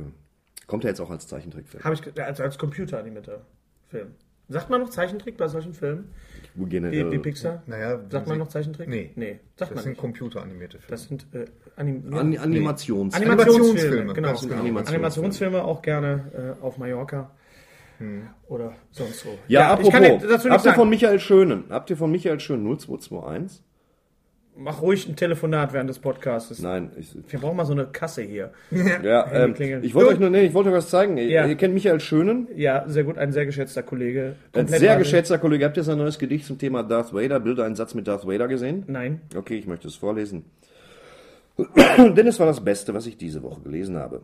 kommt er jetzt auch als Zeichentrickfilm. habe ich als, als computeranimierter Film. Sagt man noch Zeichentrick bei solchen Filmen? Wo Wie, generell, wie Pixar? Naja, Sagt man noch Zeichentrick? Nee. Nee, sagt Das man sind nicht. computeranimierte Filme. Das sind äh, anim An, Animations. Animationsfilme. Animationsfilme, Genau. ganz genau. Animationsfilme. Animationsfilme auch gerne äh, auf Mallorca. Oder sonst so. ja, ich kann apropos, dir dazu habt nichts ihr von sagen. Michael Schönen, habt ihr von Michael Schönen 0221? Mach ruhig ein Telefonat während des Podcasts. Nein, ich, Wir brauchen mal so eine Kasse hier. *laughs* ja, ähm, ich wollte euch nur, nee, ich wollte euch was zeigen. Ihr, Ja. ihr kennt Michael Schönen, Ja, sehr gut, ein sehr geschätzter Kollege. ein sehr wahnsinnig. geschätzter Kollege. Habt ihr sein neues Gedicht zum Thema Darth Vader, Bilder, einen Satz mit Darth Vader gesehen? Nein. Okay, ich möchte es vorlesen. *clears throat* Denn es war das Beste, was ich diese Woche gelesen habe.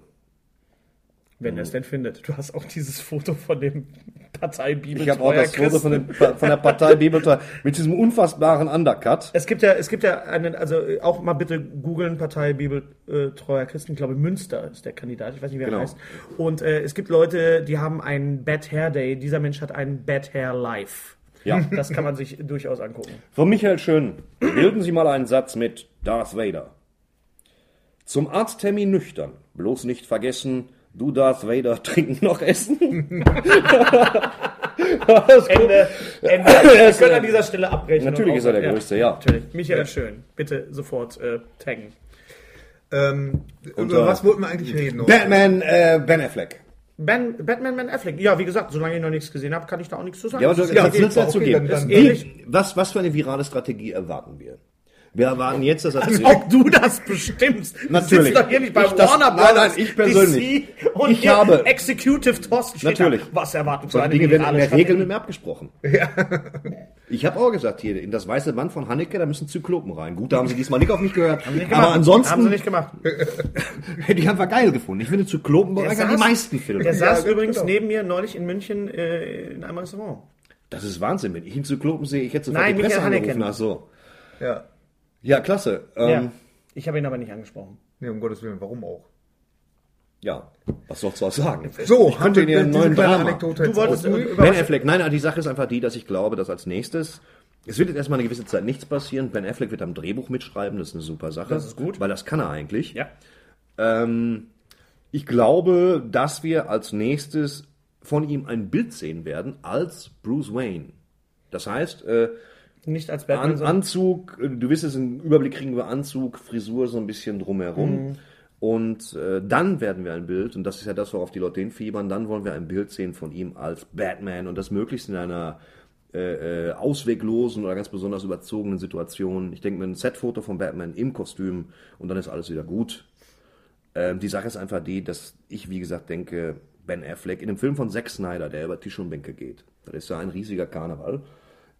Wenn er es denn findet. Du hast auch dieses Foto von dem Parteibibel. Ich habe auch das Foto von, dem, von der Partei Bibeltreu mit diesem unfassbaren Undercut. Es gibt ja, es gibt ja einen, also äh, auch mal bitte googeln, Partei Bibel äh, treuer Christen, ich glaube Münster ist der Kandidat, ich weiß nicht, wie er Genau. heißt. Und äh, es gibt Leute, die haben einen Bad Hair Day, dieser Mensch hat einen Bad Hair Life. Ja. *laughs* Das kann man sich durchaus angucken. Von Michael Schön. Bilden Sie mal einen Satz mit Darth Vader. Zum Arzttermin nüchtern. Bloß nicht vergessen, du Darth Vader trinken noch essen. *laughs* Ende, Ende. *laughs* Wir können an dieser Stelle abbrechen. Natürlich ist er der aufhören. Größte, ja. Natürlich. Michael Schön, bitte sofort äh, taggen. Ähm, Und, über äh, was wollten wir eigentlich reden? Batman, äh, Ben Affleck. Ben, Batman Ben Affleck. Ja, wie gesagt, solange ich noch nichts gesehen habe, kann ich da auch nichts zu sagen. Ja, aber Das du, ist ja, willst du dazu okay, geben? dann- dann- Wie- ähnlich. was, was für eine virale Strategie erwarten wir? Wir erwarten jetzt, dass er Als ob du das bestimmst. Du Natürlich. sitzt doch hier nicht bei Ich das- Warner nein, nein, Brothers, ich persönlich. DC und Ich habe- Executive steht Natürlich. Da. Was erwartet So Dinge werden in der? Regel mit mir abgesprochen. *laughs* Ich habe auch gesagt, hier, in das weiße Band von Haneke, da müssen Zyklopen rein. Gut, da haben sie diesmal nicht auf mich gehört. Aber ansonsten Haben sie nicht gemacht. hätte ich einfach geil gefunden. Ich finde Zyklopen bereichern die meisten Filme. Der saß Ja, übrigens genau. neben mir neulich in München äh, in einem Restaurant. Das ist Wahnsinn. Wenn ich einen Zyklopen sehe, ich hätte sofort Nein, die Presse angerufen. Ach so. Ja. Ja, klasse. Ähm, ja. Ich habe ihn aber nicht angesprochen. Nee, um Gottes Willen, warum auch? ja. was sollst du auch sagen? So, ich könnte Ihnen einen neuen Drama. Anekdote Du wolltest Ben Affleck, nein, die Sache ist einfach die, dass ich glaube, dass als nächstes, es wird jetzt erstmal eine gewisse Zeit nichts passieren. Ben Affleck wird am Drehbuch mitschreiben, das ist eine super Sache. Das ist gut. Weil das kann er eigentlich. Ja. Ähm, ich glaube, dass wir als nächstes von ihm ein Bild sehen werden als Bruce Wayne. Das heißt, äh, Nicht als Batman, An, Anzug, äh, du wirst jetzt einen Überblick kriegen über Anzug, Frisur so ein bisschen drumherum. Mhm. Und äh, dann werden wir ein Bild, und das ist ja das, worauf die Leute hinfiebern, dann wollen wir ein Bild sehen von ihm als Batman und das möglichst in einer äh, äh, ausweglosen oder ganz besonders überzogenen Situation. Ich denke mir ein Setfoto von Batman im Kostüm und dann ist alles wieder gut. Ähm, die Sache ist einfach die, dass ich, wie gesagt, denke, Ben Affleck in dem Film von Zack Snyder, der über Tisch und Bänke geht, das ist ja ein riesiger Karneval,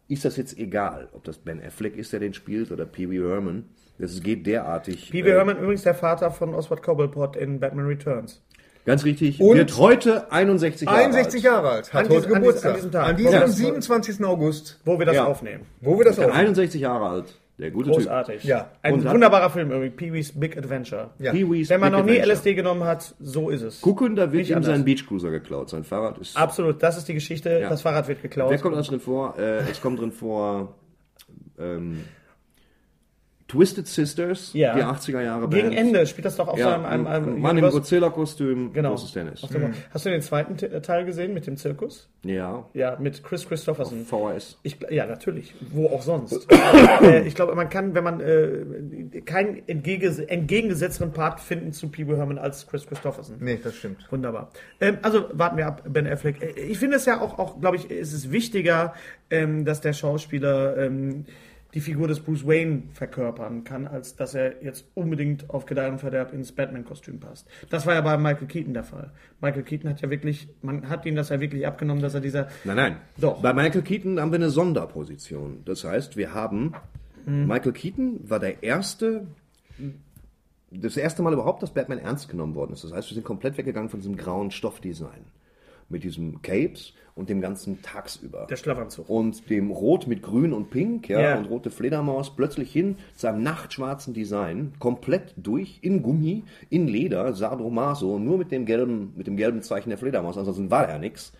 ist das jetzt egal, ob das Ben Affleck ist, der den spielt, oder Pee Wee Herman. Das geht derartig. Pee Wee äh, Herman übrigens der Vater von Oswald Cobblepot in Batman Returns. Ganz richtig. Und- wird heute 61 Jahre 61 alt. Jahre alt, hat An heute diesem- an Geburtstag. diesem- an An diesem diesem, Tag. 27. August, Wo wir das Ja. aufnehmen. wo wir das auch. 61 Jahre alt. Der gute Großartig. Ja. Ein Und wunderbarer Film irgendwie. Pee-wee's Big Adventure. Ja. Typ. Pee-wee's Wenn man Big noch nie Adventure. LSD genommen hat, so ist es. Gucken, da wird Nicht ihm anders. sein Beachcruiser geklaut. Sein Fahrrad ist. Absolut, das ist die Geschichte. Ja. Das Fahrrad wird geklaut. Wer kommt alles drin vor? Äh, es kommt drin vor. Ähm, Twisted Sisters, Ja. die 80er Jahre Gegen Band. Ende spielt das doch auf Ja, so einem, einem, einem ein Mann im Godzilla-Kostüm, Genau. großes Tennis. Auf dem- Hast du den zweiten Te- Teil gesehen mit dem Zirkus? Ja, Ja, mit Chris Christopherson. VHS. Ich, ja, natürlich. Wo auch sonst. *clears throat* äh, ich glaube, man kann, wenn man äh, keinen entgege entgegengesetzteren Part finden zu Pee Wee Herman als Chris Christopherson. Nee, das stimmt. Wunderbar. Ähm, also warten wir ab, Ben Affleck. Äh, Ich finde es ja auch, auch glaube ich, ist es wichtiger, ähm, dass der Schauspieler ähm, die Figur des Bruce Wayne verkörpern kann, als dass er jetzt unbedingt auf Gedeih und Verderb ins Batman-Kostüm passt. Das war ja bei Michael Keaton der Fall. Michael Keaton hat ja wirklich, man hat ihm das ja wirklich abgenommen, dass er dieser Nein, nein. Doch. Bei Michael Keaton haben wir eine Sonderposition. Das heißt, wir haben. Mhm. Michael Keaton war der erste das erste Mal überhaupt, dass Batman ernst genommen worden ist. Das heißt, wir sind komplett weggegangen von diesem grauen Stoffdesign. Mit diesem Capes und dem ganzen tagsüber. Der Schlafanzug. Und dem Rot mit Grün und Pink, ja, Ja. und rote Fledermaus plötzlich hin zu einem nachtschwarzen Design, komplett durch, in Gummi, in Leder, Sadomaso, nur mit dem gelben, mit dem gelben Zeichen der Fledermaus, ansonsten war er nix.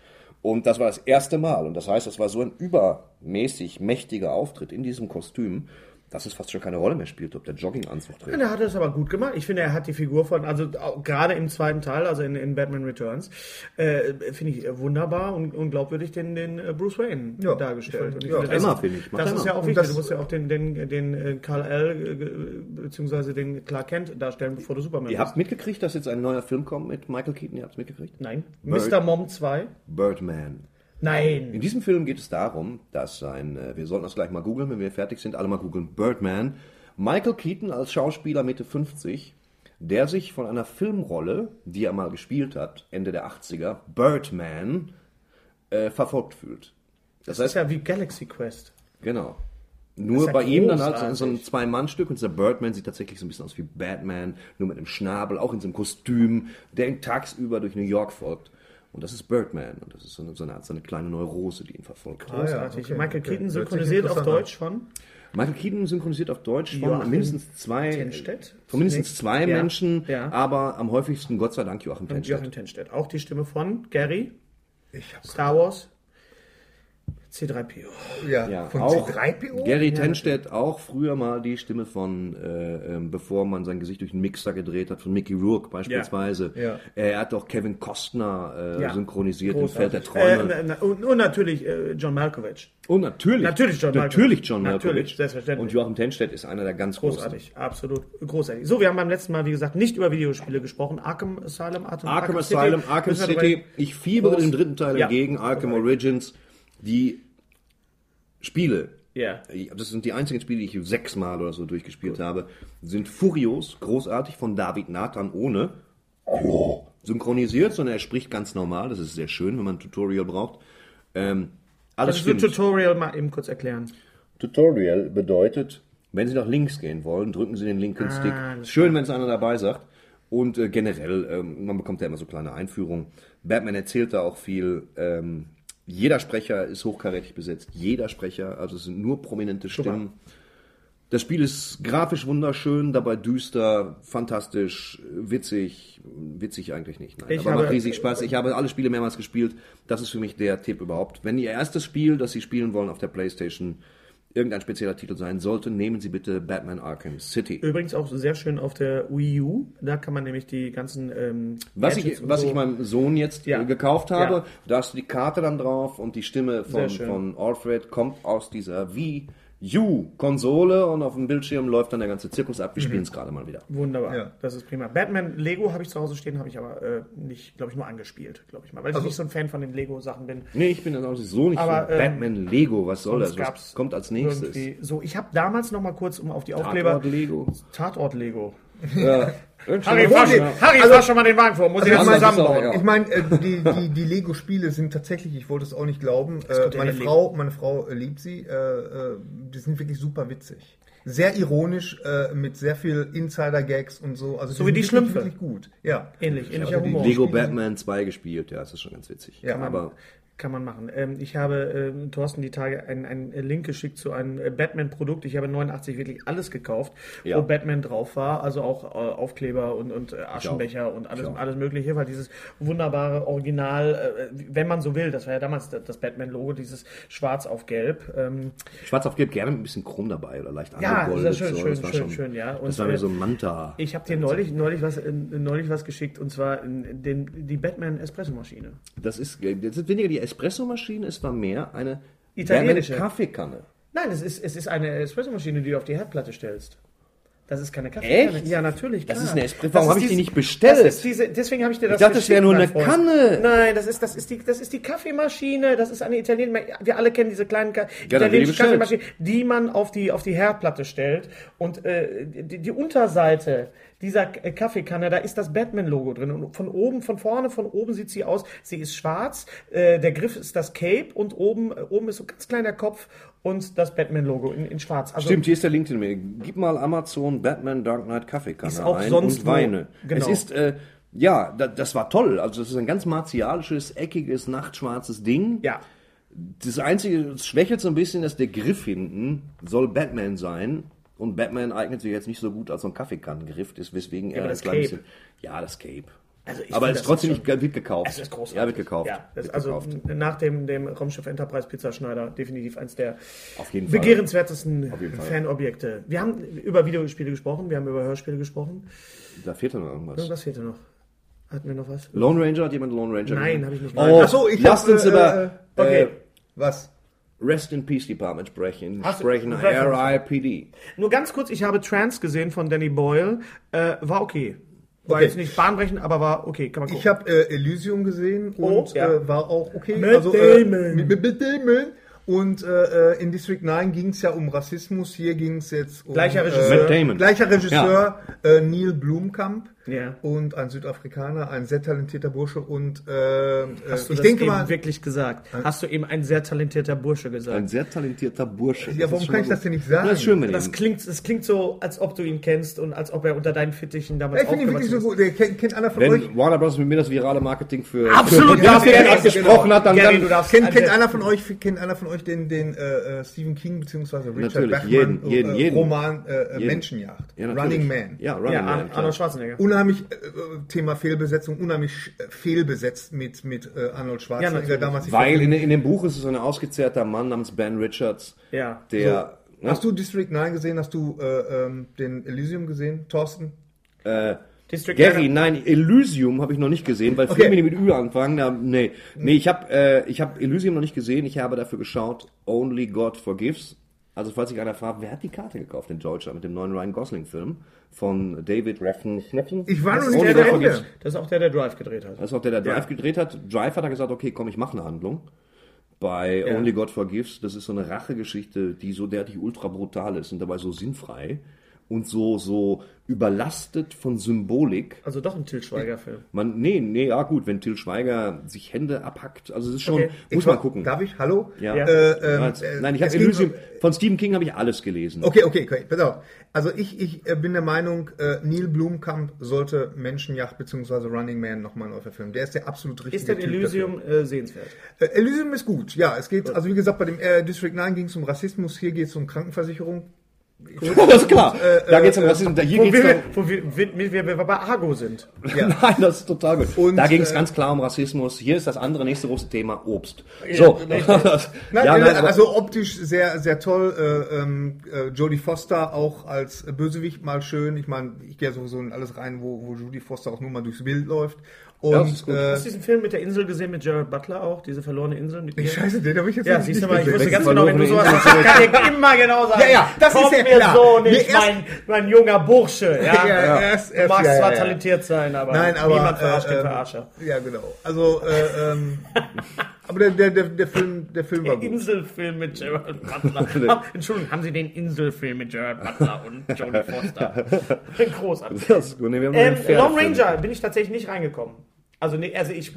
Und das war das erste Mal. Und das heißt, das war so ein übermäßig mächtiger Auftritt in diesem Kostüm, dass es fast schon keine Rolle mehr spielt, ob der Jogginganzug trägt. Und er hat es aber gut gemacht. Ich finde, er hat die Figur von, also gerade im zweiten Teil, also in, in Batman Returns, äh, finde ich wunderbar und, und glaubwürdig den, den äh, Bruce Wayne Ja, dargestellt. Und ich ja, finde, das, ist- finde ich. Macht Das ist immer. ja auch wichtig. das- du musst ja auch den, den, den äh, Karl L. äh, beziehungsweise den Clark Kent darstellen, bevor du Superman Ihr bist. habt mitgekriegt, dass jetzt ein neuer Film kommt mit Michael Keaton? Ihr habt es mitgekriegt? Nein. Bird- Mr. Mom 2? Birdman. In Nein. diesem Film geht es darum, dass ein, äh, wir sollten das gleich mal googeln, wenn wir fertig sind, alle mal googeln, Birdman, Michael Keaton als Schauspieler Mitte 50, der sich von einer Filmrolle, die er mal gespielt hat, Ende der 80er, Birdman, äh, verfolgt fühlt. Das Das ist heißt, ja wie Galaxy Quest. genau. Nur ja bei ihm dann halt so ein Zwei-Mann-Stück und dieser Birdman sieht tatsächlich so ein bisschen aus wie Batman, nur mit einem Schnabel, auch in so einem Kostüm, der ihn tagsüber durch New York folgt. Und das ist Birdman. Und das ist so eine, so eine, Art- so eine kleine Neurose, die ihn verfolgt. Ah, ja, Großartig. okay, Michael okay. Keaton synchronisiert auf. Deutsch von Michael Keaton synchronisiert auf Deutsch von Joachim mindestens zwei, Tenstedt? von mindestens zwei Ja. Menschen, Ja. aber am häufigsten Gott sei Dank Joachim Tenstedt. Joachim Tenstedt. Auch die Stimme von Gary, Star Wars, C3PO. ja, Ja, von auch C3PO? Gary Tenstedt, auch früher mal die Stimme von, äh, ähm, bevor man sein Gesicht durch den Mixer gedreht hat, von Mickey Rourke beispielsweise. Ja. Er hat auch Kevin Costner äh, Ja. synchronisiert im Feld der. Träume. Äh, na, und, und natürlich äh, John Malkovich. und natürlich, Natürlich John natürlich Malkovich. John Natürlich, Malkovich. selbstverständlich. Und Joachim Tenstedt ist einer der ganz großen. Großartig, absolut großartig. So, wir haben beim letzten Mal, wie gesagt, nicht über Videospiele gesprochen. Arkham Asylum, Arkham, Arkham Asylum, Arkham Müssen wir City. Ich fiebere dem dritten Teil Ja. entgegen, Arkham Origins. Die Spiele, Ja. das sind die einzigen Spiele, die ich sechsmal oder so durchgespielt habe, sind furios, großartig von David Nathan ohne synchronisiert, sondern er spricht ganz normal. Das ist sehr schön, wenn man ein Tutorial braucht. Ähm, alles ein stimmt. Tutorial mal eben kurz erklären. Tutorial bedeutet, wenn Sie nach links gehen wollen, drücken Sie den linken Stick. Schön, wenn es einer dabei sagt. Und äh, generell, ähm, man bekommt ja immer so kleine Einführungen. Batman erzählt da auch viel. Ähm, jeder Sprecher ist hochkarätig besetzt. Jeder Sprecher, also es sind nur prominente Stimmen. Das Spiel ist grafisch wunderschön, dabei düster, fantastisch, witzig. Witzig eigentlich nicht. Nein, Ich aber habe- macht riesig Spaß. Ich habe alle Spiele mehrmals gespielt. Das ist für mich der Tipp überhaupt. Wenn Ihr erstes Spiel, das Sie spielen wollen auf der Playstation, irgendein spezieller Titel sein sollte, nehmen Sie bitte Batman Arkham City. Übrigens auch sehr schön auf der Wii U. Da kann man nämlich die ganzen ähm, Was Gadgets ich, was so- ich meinem Sohn jetzt Ja. äh, gekauft habe, Ja. da hast du die Karte dann drauf und die Stimme von, von Alfred kommt aus dieser Wii U-Konsole und auf dem Bildschirm läuft dann der ganze Zirkus ab. Wir spielen es gerade mal wieder. Wunderbar, Ja. das ist prima. Batman Lego habe ich zu Hause stehen, habe ich aber äh, nicht, glaube ich, nur angespielt, glaube ich mal, weil Also ich nicht so ein Fan von den Lego-Sachen bin. Nee, ich bin dann auch so nicht Aber, so. ähm, Batman Lego, was soll das? Was kommt als nächstes? So, ich habe damals noch mal kurz, um auf die Aufkleber... Tatort Lego. Tatort Lego. *laughs* Ja. Harry, fahr, schon, Harry fahr schon mal den Wagen vor, muss ich Also jetzt zusammenbauen. Ja. Ich meine, äh, die, die, die Lego-Spiele sind tatsächlich, ich wollte es auch nicht glauben, äh, meine, Frau, meine Frau äh, liebt sie, äh, äh, die sind wirklich super witzig. Sehr ironisch, äh, mit sehr viel Insider-Gags und so. Also So wie die sind Schlümpfe. wirklich, gut. Ja. Ähnlich, ähnlicher Also die- Humor. Lego Batman 2 gespielt, ja, das ist schon ganz witzig. Ja, aber Kann man machen. Ähm, ich habe ähm, Thorsten die Tage einen, einen Link geschickt zu einem äh, Batman-Produkt. Ich habe 89 wirklich alles gekauft, Ja. wo Batman drauf war. Also auch äh, Aufkleber und, und äh, Aschenbecher und alles, alles Mögliche, weil dieses wunderbare Original, äh, wenn man so will, das war ja damals das, das Batman-Logo, dieses Schwarz auf Gelb. Ähm, schwarz auf gelb gerne mit ein bisschen krumm dabei oder leicht Ja, das ist schön, so. schön, das war schön, schon, schön, ja. Und, das war mir äh, so ein Manta. ich habe dir neulich, neulich, was, äh, neulich was geschickt und zwar den, die Batman-Espresso-Maschine. Das ist, das ist weniger die Espressomaschine, es war mehr eine Italienische. Kaffeekanne. Nein, es ist, es ist eine Espressomaschine, die du auf die Herdplatte stellst. Das ist keine Kaffeekanne. Echt? Ja, natürlich. Das klar. ist eine Espresso- Das warum ist hab ich die nicht bestellt? Das ist diese, deswegen habe ich dir das Ich dachte, das wäre nur eine. Kanne. Nein, das ist, das ist die, das ist die Kaffeemaschine. Das ist eine italienische. Wir alle kennen diese kleinen Ka die italienische bestellt. Kaffeemaschine, die man auf die, auf die Herdplatte stellt. Und äh, die, die Unterseite, dieser äh, Kaffeekanne, da ist das Batman-Logo drin. Und von oben, von vorne, von oben sieht sie aus. Sie ist schwarz. Äh, der Griff ist das Cape und oben, äh, oben ist so ein ganz kleiner Kopf und das Batman-Logo in, in schwarz. Also Stimmt, hier ist der Link in mir. Gib mal Amazon Batman Dark Knight Kaffeekanne Ist auch ein sonst und wo. Weine. Genau. Es ist, äh, ja, da, das war toll. Also es ist ein ganz martialisches, eckiges, nachtschwarzes Ding. Ja. Das Einzige, es schwächelt so ein bisschen, dass der Griff hinten soll Batman sein. Und Batman eignet sich jetzt nicht so gut als so ein Kaffeekannengriff, ist weswegen er aber ein das Cape. bisschen. Ja, das Cape. Also ich aber es ist trotzdem nicht wird gekauft. Es ist großartig. Ja, wird gekauft. Ja, das, Wird also gekauft. nach dem, dem Raumschiff Enterprise Pizzaschneider definitiv eins der Auf jeden Fall. begehrenswertesten. Fanobjekte. Wir haben über Videospiele gesprochen, wir haben über Hörspiele gesprochen. Da fehlt noch irgendwas. Was fehlte noch? Hatten wir noch was? Lone Ranger, hat jemand Lone Ranger Nein, habe ich nicht. Oh, Ach so, ich lasst hab, uns äh, über äh, okay. äh, Was? Rest in Peace Department sprechen. Hast sprechen. RIPD. Nur ganz kurz, ich habe Trans gesehen von Danny Boyle. Äh, war okay. War Okay. jetzt nicht bahnbrechend, aber war okay. Kann man gucken. Ich habe äh, Elysium gesehen Oh, und ja. äh, war auch okay. Matt äh, Damon. mit, mit Damon. Und äh, äh, in District 9 ging es ja um Rassismus, hier ging es jetzt um... Gleicher Regisseur. Matt Damon. Gleicher Regisseur, äh, Neil Blomkamp. Ja. Und ein Südafrikaner, ein sehr talentierter Bursche. Und äh, äh, Hast du ich das denke eben mal... wirklich gesagt? Hast du eben ein sehr talentierter Bursche gesagt? Ein sehr talentierter Bursche. Ja, warum kann ich das denn nicht sagen? Das ist schön mit Das ihm. klingt, das klingt so, als ob du ihn kennst und als ob er unter deinen Fittichen damals ich finde ihn wirklich so aufgewachsen gut. Der kennt, kennt einer von Wenn euch... Warner Bros. mit mir das virale Marketing für Absolut, für ja, Gary Gary, abgesprochen genau. hat, dann, Gary, dann Kennt, kennt einer von euch, kennt einer von euch den, den äh, äh, Stephen King bzw. Richard Natürlich, Bachman jeden, jeden, äh, jeden. Ist. äh, Jeden. Menschenjagd? Ja. Running Man. Ja, Running Ja, Man. Arnold Schwarzenegger. Unheimlich äh, Thema Fehlbesetzung, unheimlich äh, fehlbesetzt mit, mit äh, Arnold Schwarzenegger natürlich. damals. Weil in, in dem Buch ist es so ein ausgezehrter Mann namens Ben Richards, Ja. der ne, Hast du District 9 gesehen? Hast du äh, ähm, den Elysium gesehen, Thorsten? District Gary, 9. nein, Elysium habe ich noch nicht gesehen, weil Okay. Filme, die mit Ü anfangen, da, nee, nee, ich habe äh, ich habe Elysium noch nicht gesehen. Ich habe dafür geschaut Only God Forgives. Also falls sich einer fragt, wer hat die Karte gekauft in Deutschland mit dem neuen Ryan Gosling Film von David Reffen? Ich war noch nicht der, der, Ende. das ist auch der, der Drive gedreht hat. Das ist auch der, der Drive gedreht hat. Drive hat er gesagt, okay, komm, ich mache eine Handlung. Bei Ja. Only God Forgives, das ist so eine Rachegeschichte, die so derartig ultra brutal ist und dabei so sinnfrei und so, so überlastet von Symbolik. Also doch ein Til Schweiger-Film. Man, nee, nee, ja gut, wenn Till Schweiger sich Hände abhackt, also es ist schon, Okay. muss Ich man gucken. Darf ich? Hallo? Ja. Ja. Äh, ähm, Ja, äh, Nein, ich habe Elysium, um- von Stephen King habe ich alles gelesen. Okay, okay, okay, pass auf. Also ich, ich äh, bin der Meinung, äh, Neil Blomkamp sollte Menschenjagd bzw. Running Man nochmal neu verfilmen. Der ist der absolut richtige Ist denn Elysium äh, sehenswert? Elysium ist gut, ja. Es geht, also wie gesagt, bei dem äh, District 9 ging es um Rassismus, hier geht es um Krankenversicherung. Das *laughs* ist klar. äh, da geht's um Rassismus, da hier Wo geht's wir, dann, wo wir, wir, wir, wir bei Argo sind. *laughs* Nein, das ist total gut. Und, da ging es äh, ganz klar um Rassismus. Hier ist das andere nächste große Thema Obst. So. *laughs* Nein, ja, äh, nein, also optisch sehr, sehr toll. Äh, ähm, äh, Jodie Foster auch als Bösewicht mal schön. Ich meine, ich gehe sowieso in alles rein, wo, wo Jodie Foster auch nur mal durchs Bild läuft. Und Ja, äh, Hast du diesen Film mit der Insel gesehen, mit Jared Butler auch? Diese verlorene Insel mit ihr? Scheiße, den habe ich jetzt Ja, noch siehst du nicht mal, ich wusste ganz genau, wenn du sowas sagst, kann ich immer genau sagen. Ja, ja, das Kommt ist ja mir klar. so nicht, erst- mein, mein junger Bursche. Ja, *laughs* Ja, ja, erst- Du erst- magst ja, zwar ja, ja. talentiert sein, aber, Nein, aber niemand verarscht äh, den ähm, Verarscher. Ja, genau. Also, äh, ähm, *laughs* aber der, der, der, der Film, der Film war Der gut. Inselfilm mit Jared Butler. *laughs* *laughs* Entschuldigung, haben Sie den Inselfilm mit Jared Butler und Jodie *laughs* Foster? Großartig. Das ist gut. Nee, wir haben Ähm. Lone Ranger bin ich tatsächlich nicht reingekommen. Also, nee, also ich.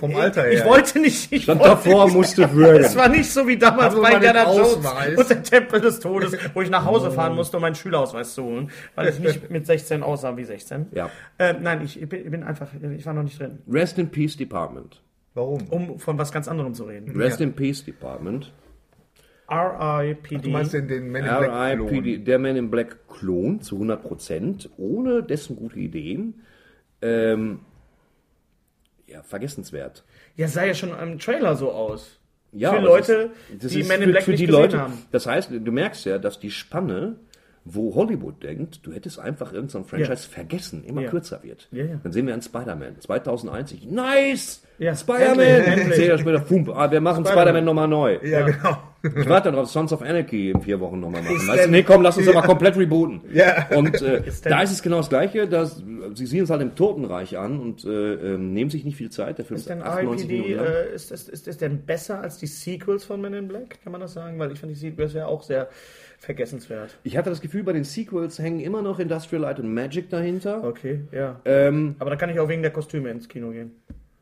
Vom Alter her. Ich wollte nicht. Ich Stand wollte davor, nicht. musste würgen. Es war nicht so wie damals wir bei Indiana Jones und der Tempel des Todes, wo ich nach Hause fahren musste, um meinen Schülerausweis zu holen, weil ich nicht mit 16 aussah wie 16. Ja. Äh, nein, ich bin einfach, ich war noch nicht drin. Rest in Peace Department. Warum? Um von was ganz anderem zu reden. Rest in Peace Department. R.I.P.D. Du meinst den, den Men in Black R.I.P.D. Der Man in Black Klon zu 100%, ohne dessen gute Ideen. Ähm, ja, vergessenswert. Ja, sah ja schon im Trailer so aus. Ja, für Leute, das ist- das die ist Men in für- Black für nicht die gesehen Leute, haben. Das heißt, du merkst ja, dass die Spanne, wo Hollywood denkt, du hättest einfach irgendein Franchise vergessen, immer Ja. kürzer wird. Ja, ja. Dann sehen wir einen Spider-Man. 2001, nice! Ja, Spider-Man! Zehn Jahre später, pump, ah, wir machen Spider-Man. Spider-Man nochmal neu. Ja, genau. Ich warte darauf, Sons of Anarchy in vier Wochen nochmal machen. Weißt nee, komm, lass uns mal komplett rebooten. Ja. Und äh, *laughs* da ist es genau das Gleiche. Dass, sie sehen es halt im Totenreich an und äh, ähm, nehmen sich nicht viel Zeit. Der Film Ist denn 98 RIPD, Minuten äh, ist, ist, ist, ist denn besser als die Sequels von Men in Black? Kann man das sagen? Weil ich finde die Sequels ja auch sehr vergessenswert. Ich hatte das Gefühl, bei den Sequels hängen immer noch Industrial Light und Magic dahinter. Okay, ja. Ähm, Aber da kann ich auch wegen der Kostüme ins Kino gehen.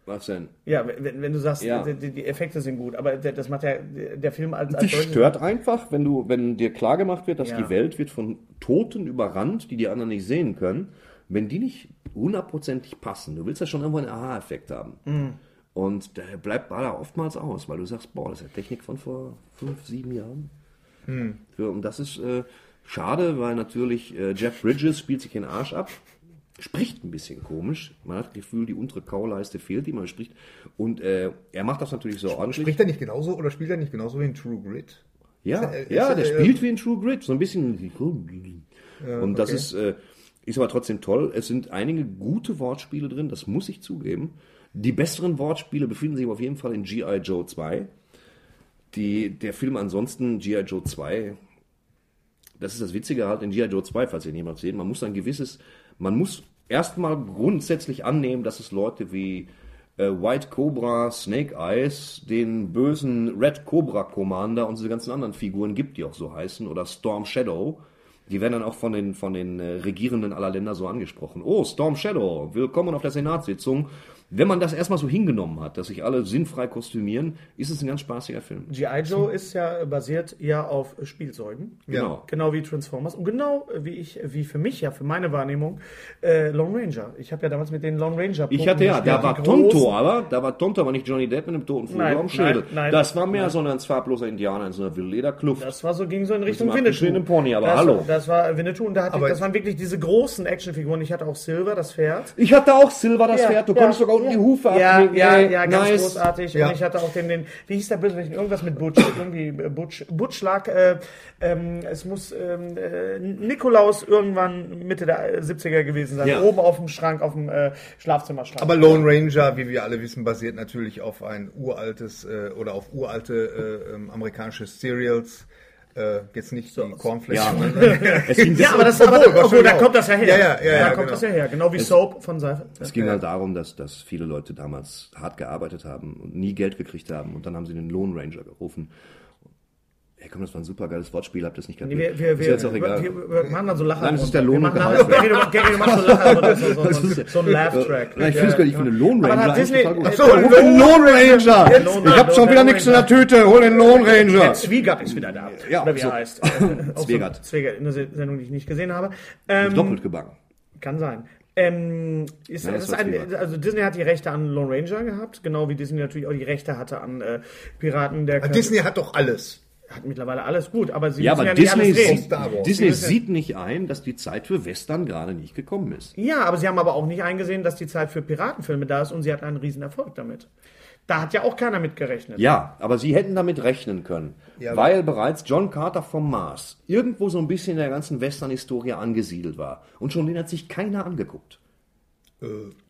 was denn? Ja, wenn, wenn du sagst, Ja. die, die Effekte sind gut, aber das macht ja der Film als, als Dich stört einfach, wenn du, wenn dir klar gemacht wird, dass Ja. die Welt wird von Toten überrannt, die die anderen nicht sehen können, wenn die nicht hundertprozentig passen. Du willst ja schon irgendwo einen Aha-Effekt haben. Mhm. Und der bleibt da oftmals aus, weil du sagst, boah, das ist ja Technik von vor fünf, sieben Jahren. Für, und das ist äh, schade, weil natürlich äh, Jeff Bridges spielt sich den Arsch ab. Spricht ein bisschen komisch. Man hat das Gefühl, die untere Kauleiste fehlt ihm, man spricht. Und äh, er macht das natürlich so ordentlich. Spricht er nicht genauso oder spielt er nicht genauso wie in True Grit? Ja, Ist, ja, ist, der äh, spielt wie ein True Grit, so ein bisschen. Und das okay. ist, äh, ist aber trotzdem toll. Es sind einige gute Wortspiele drin, das muss ich zugeben. Die besseren Wortspiele befinden sich auf jeden Fall in G.I. Joe 2. Die, der Film ansonsten, G.I. Joe 2, das ist das Witzige halt in G.I. Joe 2, falls ihr ihn jemals seht. Man muss ein gewisses, man muss erstmal grundsätzlich annehmen, dass es Leute wie äh, White Cobra, Snake Eyes, den bösen Red Cobra Commander und diese ganzen anderen Figuren gibt, die auch so heißen, oder Storm Shadow. Die werden dann auch von den, von den äh, Regierenden aller Länder so angesprochen. Oh, Storm Shadow, willkommen auf der Senatssitzung. Wenn man das erstmal so hingenommen hat, dass sich alle sinnfrei kostümieren, ist es ein ganz spaßiger Film. G.I. Joe ist ja basiert ja auf Spielzeugen. Genau. Genau wie Transformers. Und genau wie ich, wie für mich ja, für meine Wahrnehmung, äh, Lone Ranger. Ich habe ja damals mit den Lone Ranger Ich hatte ja, da war Tonto, aber da war Tonto, aber nicht Johnny Depp mit einem toten Vogel am Schädel. nein, nein, das war mehr nein. so ein farbloser Indianer in so einer Wildlederkluft. Das war so, ging so in Richtung Winnetou. abgeschnittenen Pony, aber das, hallo. Das war Winnetou und da hatte ich, das waren wirklich diese großen Actionfiguren. Ich hatte auch Silver, das Pferd. Ich hatte auch Silver das Ja, Pferd, du ja, konntest sogar unten ja. die Hufe Ja, abknicken. ja, ey, ja, ganz nice. großartig. Ja. Und ich hatte auch den, den, wie hieß der Bösewicht? Irgendwas mit Butch. Irgendwie äh, Butch. Butch lag, äh, ähm, es muss ähm, äh, Nikolaus irgendwann Mitte der 70er gewesen sein. Ja. Oben auf dem Schrank, auf dem äh, Schlafzimmerschrank. Aber Lone Ranger, wie wir alle wissen, basiert natürlich auf ein uraltes äh, oder auf uralte äh, ähm, amerikanische Serials. Äh, jetzt nicht die Cornflakes. Ja. sondern- Es ging, *laughs* ja, aber, das, Obwohl, aber, obwohl, schon da auch. kommt das ja her. Ja, ja, ja, da ja, kommt genau. das ja her. Genau wie Soap von Seife. es ging halt darum, dass, dass viele Leute damals hart gearbeitet haben und nie Geld gekriegt haben. Und dann haben sie den Lone Ranger gerufen. Ey, komm, das war ein super geiles Wortspiel, habt ihr es nicht kapiert? Wir, wir, ist wir, jetzt auch egal. wir, wir machen dann so Lacher. Nein, das ist der Lohn und machen Gehalt. dann- Gary, du- machst so Lacher. so, so, so, so, so ein Laugh-Track. Ja, ich finde es gar nicht, ich finde Lone Ranger eigentlich Disney- total gut. Ach So, so, hol den Lone Ranger! Der Ich hab schon der wieder nichts in der. Tüte, hol den Lone Der Ranger! Zwiegert ist wieder da. Ja, Oder wie so. er heißt. *laughs* Zwiegert. Zwiegert, eine Se- Sendung, die ich nicht gesehen habe. Ähm, Doppelt gebacken. Kann sein. Ähm, ist, das war ein, also Disney hat die Rechte an Lone Ranger gehabt, genau wie Disney natürlich auch die Rechte hatte an äh, Piraten der Karibik. Disney hat doch alles. Hat mittlerweile alles gut, aber sie Ja, aber ja nicht Disney, sieht, Star Wars. Disney sieht nicht ein, dass die Zeit für Western gerade nicht gekommen ist. Ja, aber sie haben aber auch nicht eingesehen, dass die Zeit für Piratenfilme da ist und sie hat einen riesen Erfolg damit. Da hat ja auch keiner mit gerechnet. Ja, aber sie hätten damit rechnen können, Ja, weil bereits John Carter vom Mars irgendwo so ein bisschen in der ganzen Western-Historie angesiedelt war. Und schon den hat sich keiner angeguckt.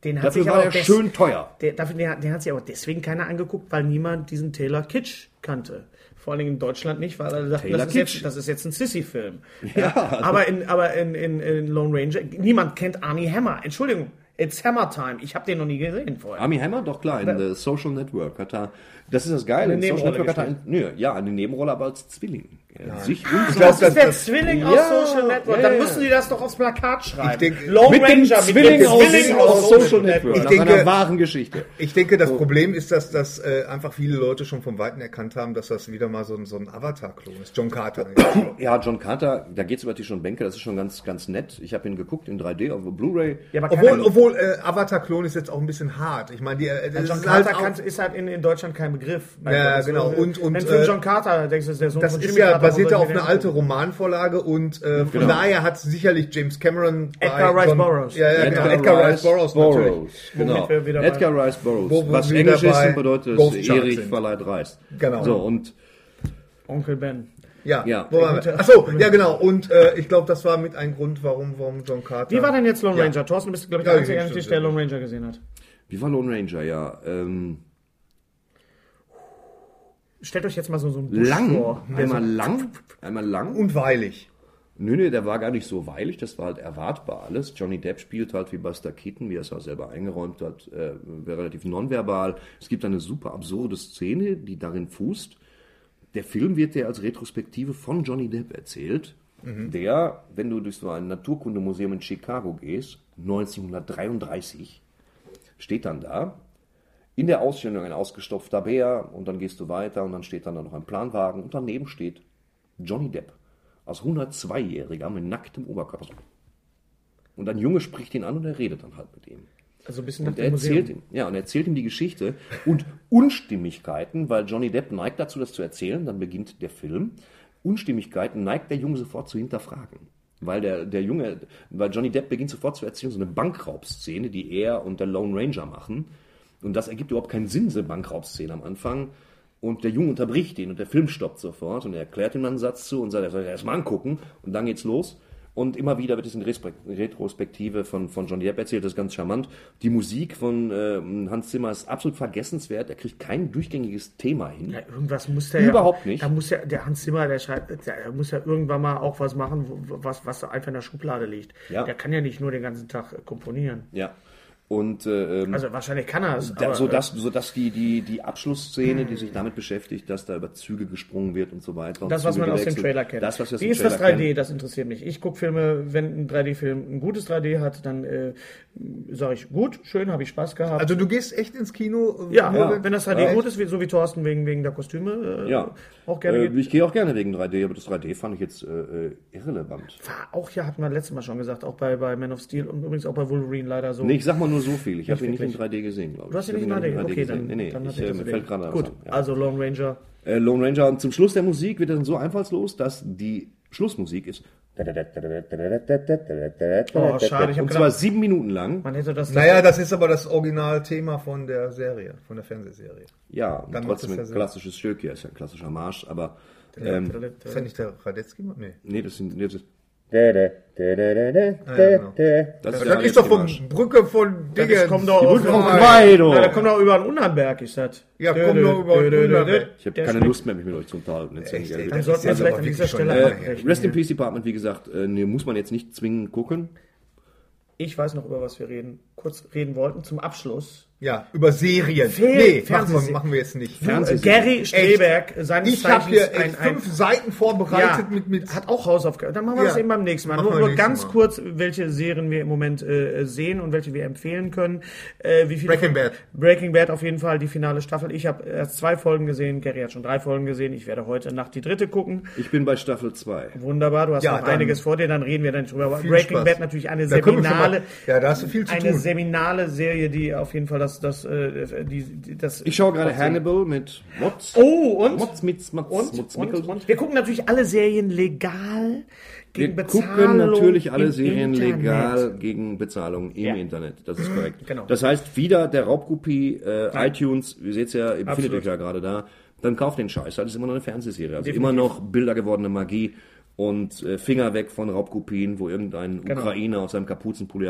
Den hat Dafür sich war aber er schön teuer. Der, dafür, den, den hat sich aber deswegen keiner angeguckt, weil niemand diesen Taylor Kitsch kannte. Vor allen Dingen in Deutschland nicht, weil alle dachten, das ist, jetzt, das ist jetzt ein Sissy-Film. Ja, aber in, aber in, in, in Lone Ranger, niemand kennt Arnie Hammer. Entschuldigung, it's Hammer Time. Ich habe den noch nie gesehen vorher. Army Hammer, doch klar, in The Social Network hat er, das ist das Geile, in Social Network hat er, nö, ja, eine Nebenrolle, aber als Zwilling. Sich Ich so- glaub, das ist der Zwilling Ja, aus Social Network. ja, Dann ja. müssen sie das doch aufs Plakat schreiben. Ich denke- mit dem Ranger Zwilling, dem aus, Zwilling aus Social Network, Ich denke- einer wahren Geschichte. Ich denke, das Problem ist, dass, dass äh, einfach viele Leute schon vom Weiten erkannt haben, dass das wieder mal so ein, so ein Avatar-Klon ist. John Carter. Ja, *clears throat* John Carter, da geht's über Tisch und Bänke, das ist schon ganz, ganz nett. Ich habe ihn geguckt in 3D auf Blu-ray. Ja, obwohl obwohl äh, Avatar-Klon ist jetzt auch ein bisschen hart. Ich meine, die, äh, das John ist Carter halt auch, kann, ist halt in, in Deutschland kein Begriff. Ja, genau. Und- und, wenn Film äh, John Carter, denkst du, ist der Sohn von ist Jimmy ja Carter, basiert ja auf soll ich eine den alte gucken? Romanvorlage und äh, von Genau. daher hat sicherlich James Cameron Edgar Rice John- Burroughs. Ja, ja, genau. Edgar Rice Burroughs natürlich. Genau. Edgar Rice Burroughs. Wo- wo Was Englisch ist, bedeutet Erich verleiht Reis. Genau. So, und Onkel Ben. Ja, Ja. Wo waren wir? Achso, ja genau. Und äh, ich glaube, das war mit ein Grund, warum, warum John Carter. Wie war denn jetzt Lone Ja. Ranger? Thorsten, du bist, glaube ich, Ja, der einzige ja. der Lone Ranger gesehen hat. wie war Lone Ranger? Ja, ähm, stellt euch jetzt mal so, so einen Busch Lang, vor. einmal lang, einmal lang. Und weilig. Nö, nö, der war gar nicht so weilig, das war halt erwartbar alles. Johnny Depp spielt halt wie Buster Keaton, wie er es auch selber eingeräumt hat, äh, relativ nonverbal. Es gibt eine super absurde Szene, die darin fußt. Der Film wird dir als Retrospektive von Johnny Depp erzählt, der, wenn du durch so ein Naturkundemuseum in Chicago gehst, 1933, steht dann da, in der Ausstellung ein ausgestopfter Bär und dann gehst du weiter und dann steht dann da noch ein Planwagen und daneben steht Johnny Depp als 102-Jähriger mit nacktem Oberkörper. Und ein Junge spricht ihn an und er redet dann halt mit ihm. Also ein bisschen Und er erzählt Museum. ihm, ja, und er erzählt ihm die Geschichte und Unstimmigkeiten, weil Johnny Depp neigt dazu, das zu erzählen, dann beginnt der Film. Unstimmigkeiten neigt der Junge sofort zu hinterfragen. Weil der, der Junge, weil Johnny Depp beginnt sofort zu erzählen, so eine Bankraubszene, die er und der Lone Ranger machen. Und das ergibt überhaupt keinen Sinn, diese Bankraubszene am Anfang. Und der Junge unterbricht ihn und der Film stoppt sofort und er erklärt ihm dann einen Satz zu und sagt, er soll erst mal angucken und dann geht's los. Und immer wieder wird es in Retrospektive von, von Johnny Depp erzählt, das ist ganz charmant. Die Musik von äh, Hans Zimmer ist absolut vergessenswert, er kriegt kein durchgängiges Thema hin. Ja, irgendwas muss der Überhaupt ja, nicht. Da muss ja, der Hans Zimmer, der schreibt, der muss ja irgendwann mal auch was machen, was, was einfach in der Schublade liegt. Ja. Der kann ja nicht nur den ganzen Tag äh, komponieren. Ja. Und äh, ähm, Also wahrscheinlich kann er es. da, aber, so dass, so dass die, die, die Abschlussszene, die sich damit beschäftigt, dass da über Züge gesprungen wird und so weiter. Das, was man aus dem. Trailer kennt. Das, was wir Wie ist das Trailer 3D? kennen. Das interessiert mich. Ich gucke Filme, wenn ein 3D-Film ein gutes 3D hat, dann äh, sage ich, gut, schön, habe ich Spaß gehabt. Also du gehst echt ins Kino. äh, ja, nur wenn das 3D Ja. gut ist, so wie Thorsten wegen, wegen der Kostüme äh, Ja. auch gerne Äh, geht. ich gehe auch gerne wegen 3D, aber das 3D fand ich jetzt äh, äh, irrelevant. War auch ja, hatten wir letztes Mal schon gesagt, auch bei, bei Man of Steel und übrigens auch bei Wolverine leider so. Nee, ich sag mal nur so viel. Ich habe ihn nicht in wirklich. 3D gesehen, glaube ich. Du hast ihn Ich nicht in ihn 3D, okay, gesehen. dann, Nee, nee, dann ich, äh, mir fällt gerade Gut, an, ja. also Lone Ranger. Äh, Lone Ranger. Und zum Schluss der Musik wird dann so einfallslos, dass die Schlussmusik ist. Oh, schade, ich habe Und zwar gedacht, sieben Minuten lang. man hätte das... Naja, das ist aber das Originalthema von der Serie, von der Fernsehserie. Ja, Dann trotzdem ein klassisches Stück. Ja, ist ja ein klassischer Marsch, aber ähm, Ist ja nicht der Radetzky? Nee. nee, das sind das ist. Das Das, ist doch von. Brücke von Das Dingen. kommt doch Die aus Brücke von. Ja, da kommt doch über den Unernberg, ist das. Ja, kommt doch über den Unernberg. Ich habe keine Lust mehr, mich mit euch zu unterhalten. Dann Das sollten wir vielleicht an dieser wirklich schon Stelle Rest in Peace Department, wie gesagt, äh, muss man jetzt nicht zwingend gucken. Ich weiß noch, über was wir reden, kurz reden wollten, zum Abschluss. Ja, über Serien. Fer- nee, machen wir, Fernsehserien. machen wir jetzt nicht. Fernsehserien. Gary Streberg, seines Ich habe hier Zeichens echt fünf Seiten vorbereitet mit, mit hat auch Hausaufgaben. Dann machen wir Ja. das eben beim nächsten Mal. Machen Nur, nur ganz Mal. kurz, welche Serien wir im Moment äh, sehen und welche wir empfehlen können. Äh, wie viele Breaking Bad. Breaking Bad auf jeden Fall, die finale Staffel. Ich habe erst zwei Folgen gesehen, Gary hat schon drei Folgen gesehen. Ich werde heute Nacht die dritte gucken. Ich bin bei Staffel 2. Wunderbar, du hast Ja, noch einiges vor dir, dann reden wir dann drüber. Viel Breaking Spaß. Bad natürlich eine Da seminale, ja, da hast du viel zu eine tun. seminale Serie, die auf jeden Fall das, das, äh, die, die, das Ich schaue gerade Hannibal mit Mods. Oh, und? Mods mit Mods, Und, Mods und, und wir gucken natürlich alle Serien legal Wir gegen gucken Bezahlung natürlich alle Serien Internet. legal gegen Bezahlung im Ja. Internet. Das ist korrekt. Genau. Das heißt, wieder der Raubkopie, äh, iTunes, ihr seht ja, ihr befindet euch ja gerade da, dann kauft den Scheiß. Das ist immer noch eine Fernsehserie. Also Definitiv. immer noch Bilder gewordene Magie und äh, Finger weg von Raubkopien, wo irgendein Ukrainer aus seinem Kapuzenpulli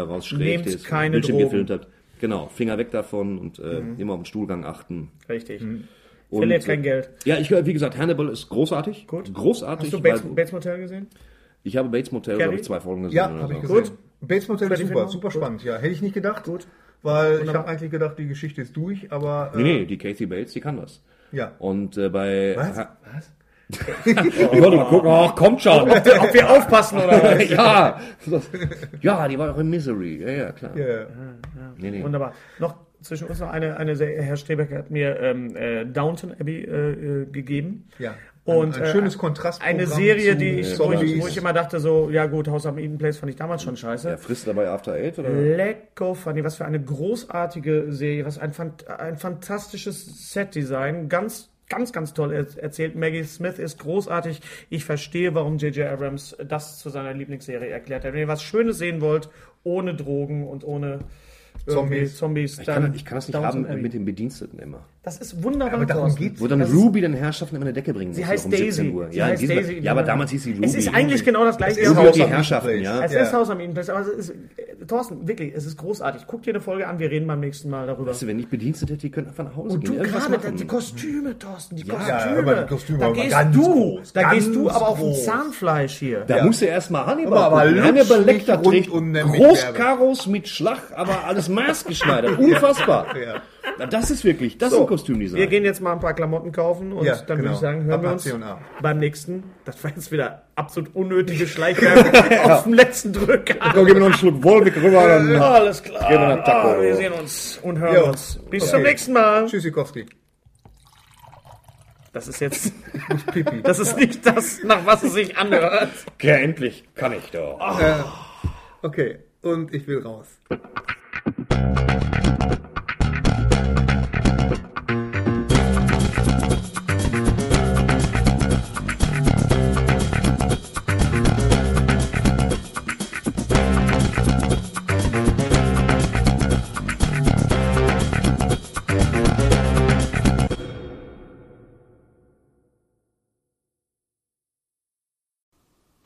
es keine Bildschirm Drogen. gefilmt hat. Genau, Finger weg davon und äh, Mhm. immer auf den Stuhlgang achten. Richtig. Und, Verliert äh, kein Geld. Ja, ich wie gesagt, Hannibal ist großartig. Gut. Großartig. Hast du weil- Bates, Bates Motel gesehen? ich habe Bates Motel, glaube ich, zwei Folgen gesehen. Ja, habe ich so. gesehen. Bates Motel ist super, super Gut. spannend. Ja, hätte ich nicht gedacht. Gut. Weil ich Wunderbar. habe eigentlich gedacht, die Geschichte ist durch, aber äh, Nee, nee, die Kathy Bates, die kann das. ja. Und äh, bei. Was? Ha- ich wollte mal gucken, ach, kommt schon. Ob wir aufpassen oder *laughs* was? ja. ja, die war auch in Misery. Ja, ja, klar. Ja, ja. Nee, nee. Wunderbar. Noch zwischen uns noch eine, eine Serie. Herr Strebeck hat mir ähm, äh, Downton Abbey äh, äh, gegeben. ja. Und ein, ein äh, schönes Kontrastprogramm Eine Serie, die ich, wo, ich, wo ich immer dachte, so, ja gut, House of Eden Place fand ich damals schon scheiße. Ja, frisst dabei After Eight oder? Lecko funny, was für eine großartige Serie, was ein, ein fantastisches Setdesign, ganz ganz ganz toll er erzählt. Maggie Smith ist großartig. Ich verstehe, warum J.J. Abrams das zu seiner Lieblingsserie erklärt hat. Wenn ihr was Schönes sehen wollt, ohne Drogen und ohne Zombies. Zombies Ich kann, ich kann das nicht haben mit den Bediensteten immer. Das ist wunderbar. Aber darum geht's. Wo dann Ruby den Herrschaften immer eine Decke bringen Sie muss, heißt um 17 Daisy. Uhr. Sie Ja, heißt Daisy. ja, aber damals hieß sie Ruby. Es ist eigentlich genau das gleiche. Es ist Haus die Herrschaften, ja. Es ist Haus am Eaton Place, aber es ist, äh, Thorsten, wirklich, es ist großartig. Guck dir eine Folge an, wir reden beim nächsten Mal darüber. Weißt du, wenn ich Bedienstete hätte, die können einfach nach Hause Und gehen. du irgendwas gerade, die Kostüme, Thorsten, die Kostüme. Ja, aber die Kostüme da gehst ganz du, groß, da ganz gehst du aber auf ein. Zahnfleisch hier. Da musst du erstmal Hannibal Aber Hannibal Lecter trägt und Großkaros mit Schlag, aber alles *laughs* maßgeschneidert. Unfassbar. Ja. Na, Das ist wirklich, das ist ein Kostümdesign. Wir gehen jetzt mal ein paar Klamotten kaufen und Ja, dann genau. würde ich sagen, hören wir uns beim nächsten. Das war jetzt wieder absolut unnötige Schleichwerbung *laughs* auf dem letzten Drücker. Komm, gib mir noch einen Schluck Wolwig rüber. Dann Alles klar. Gehen wir nach Taco. Ah, wir sehen uns und hören Jo. uns. Bis Okay. zum nächsten Mal. Tschüssikowski. Das ist jetzt. *laughs* Das ist nicht das, nach was es sich anhört. Ja, endlich kann ich doch. Okay, und ich will raus.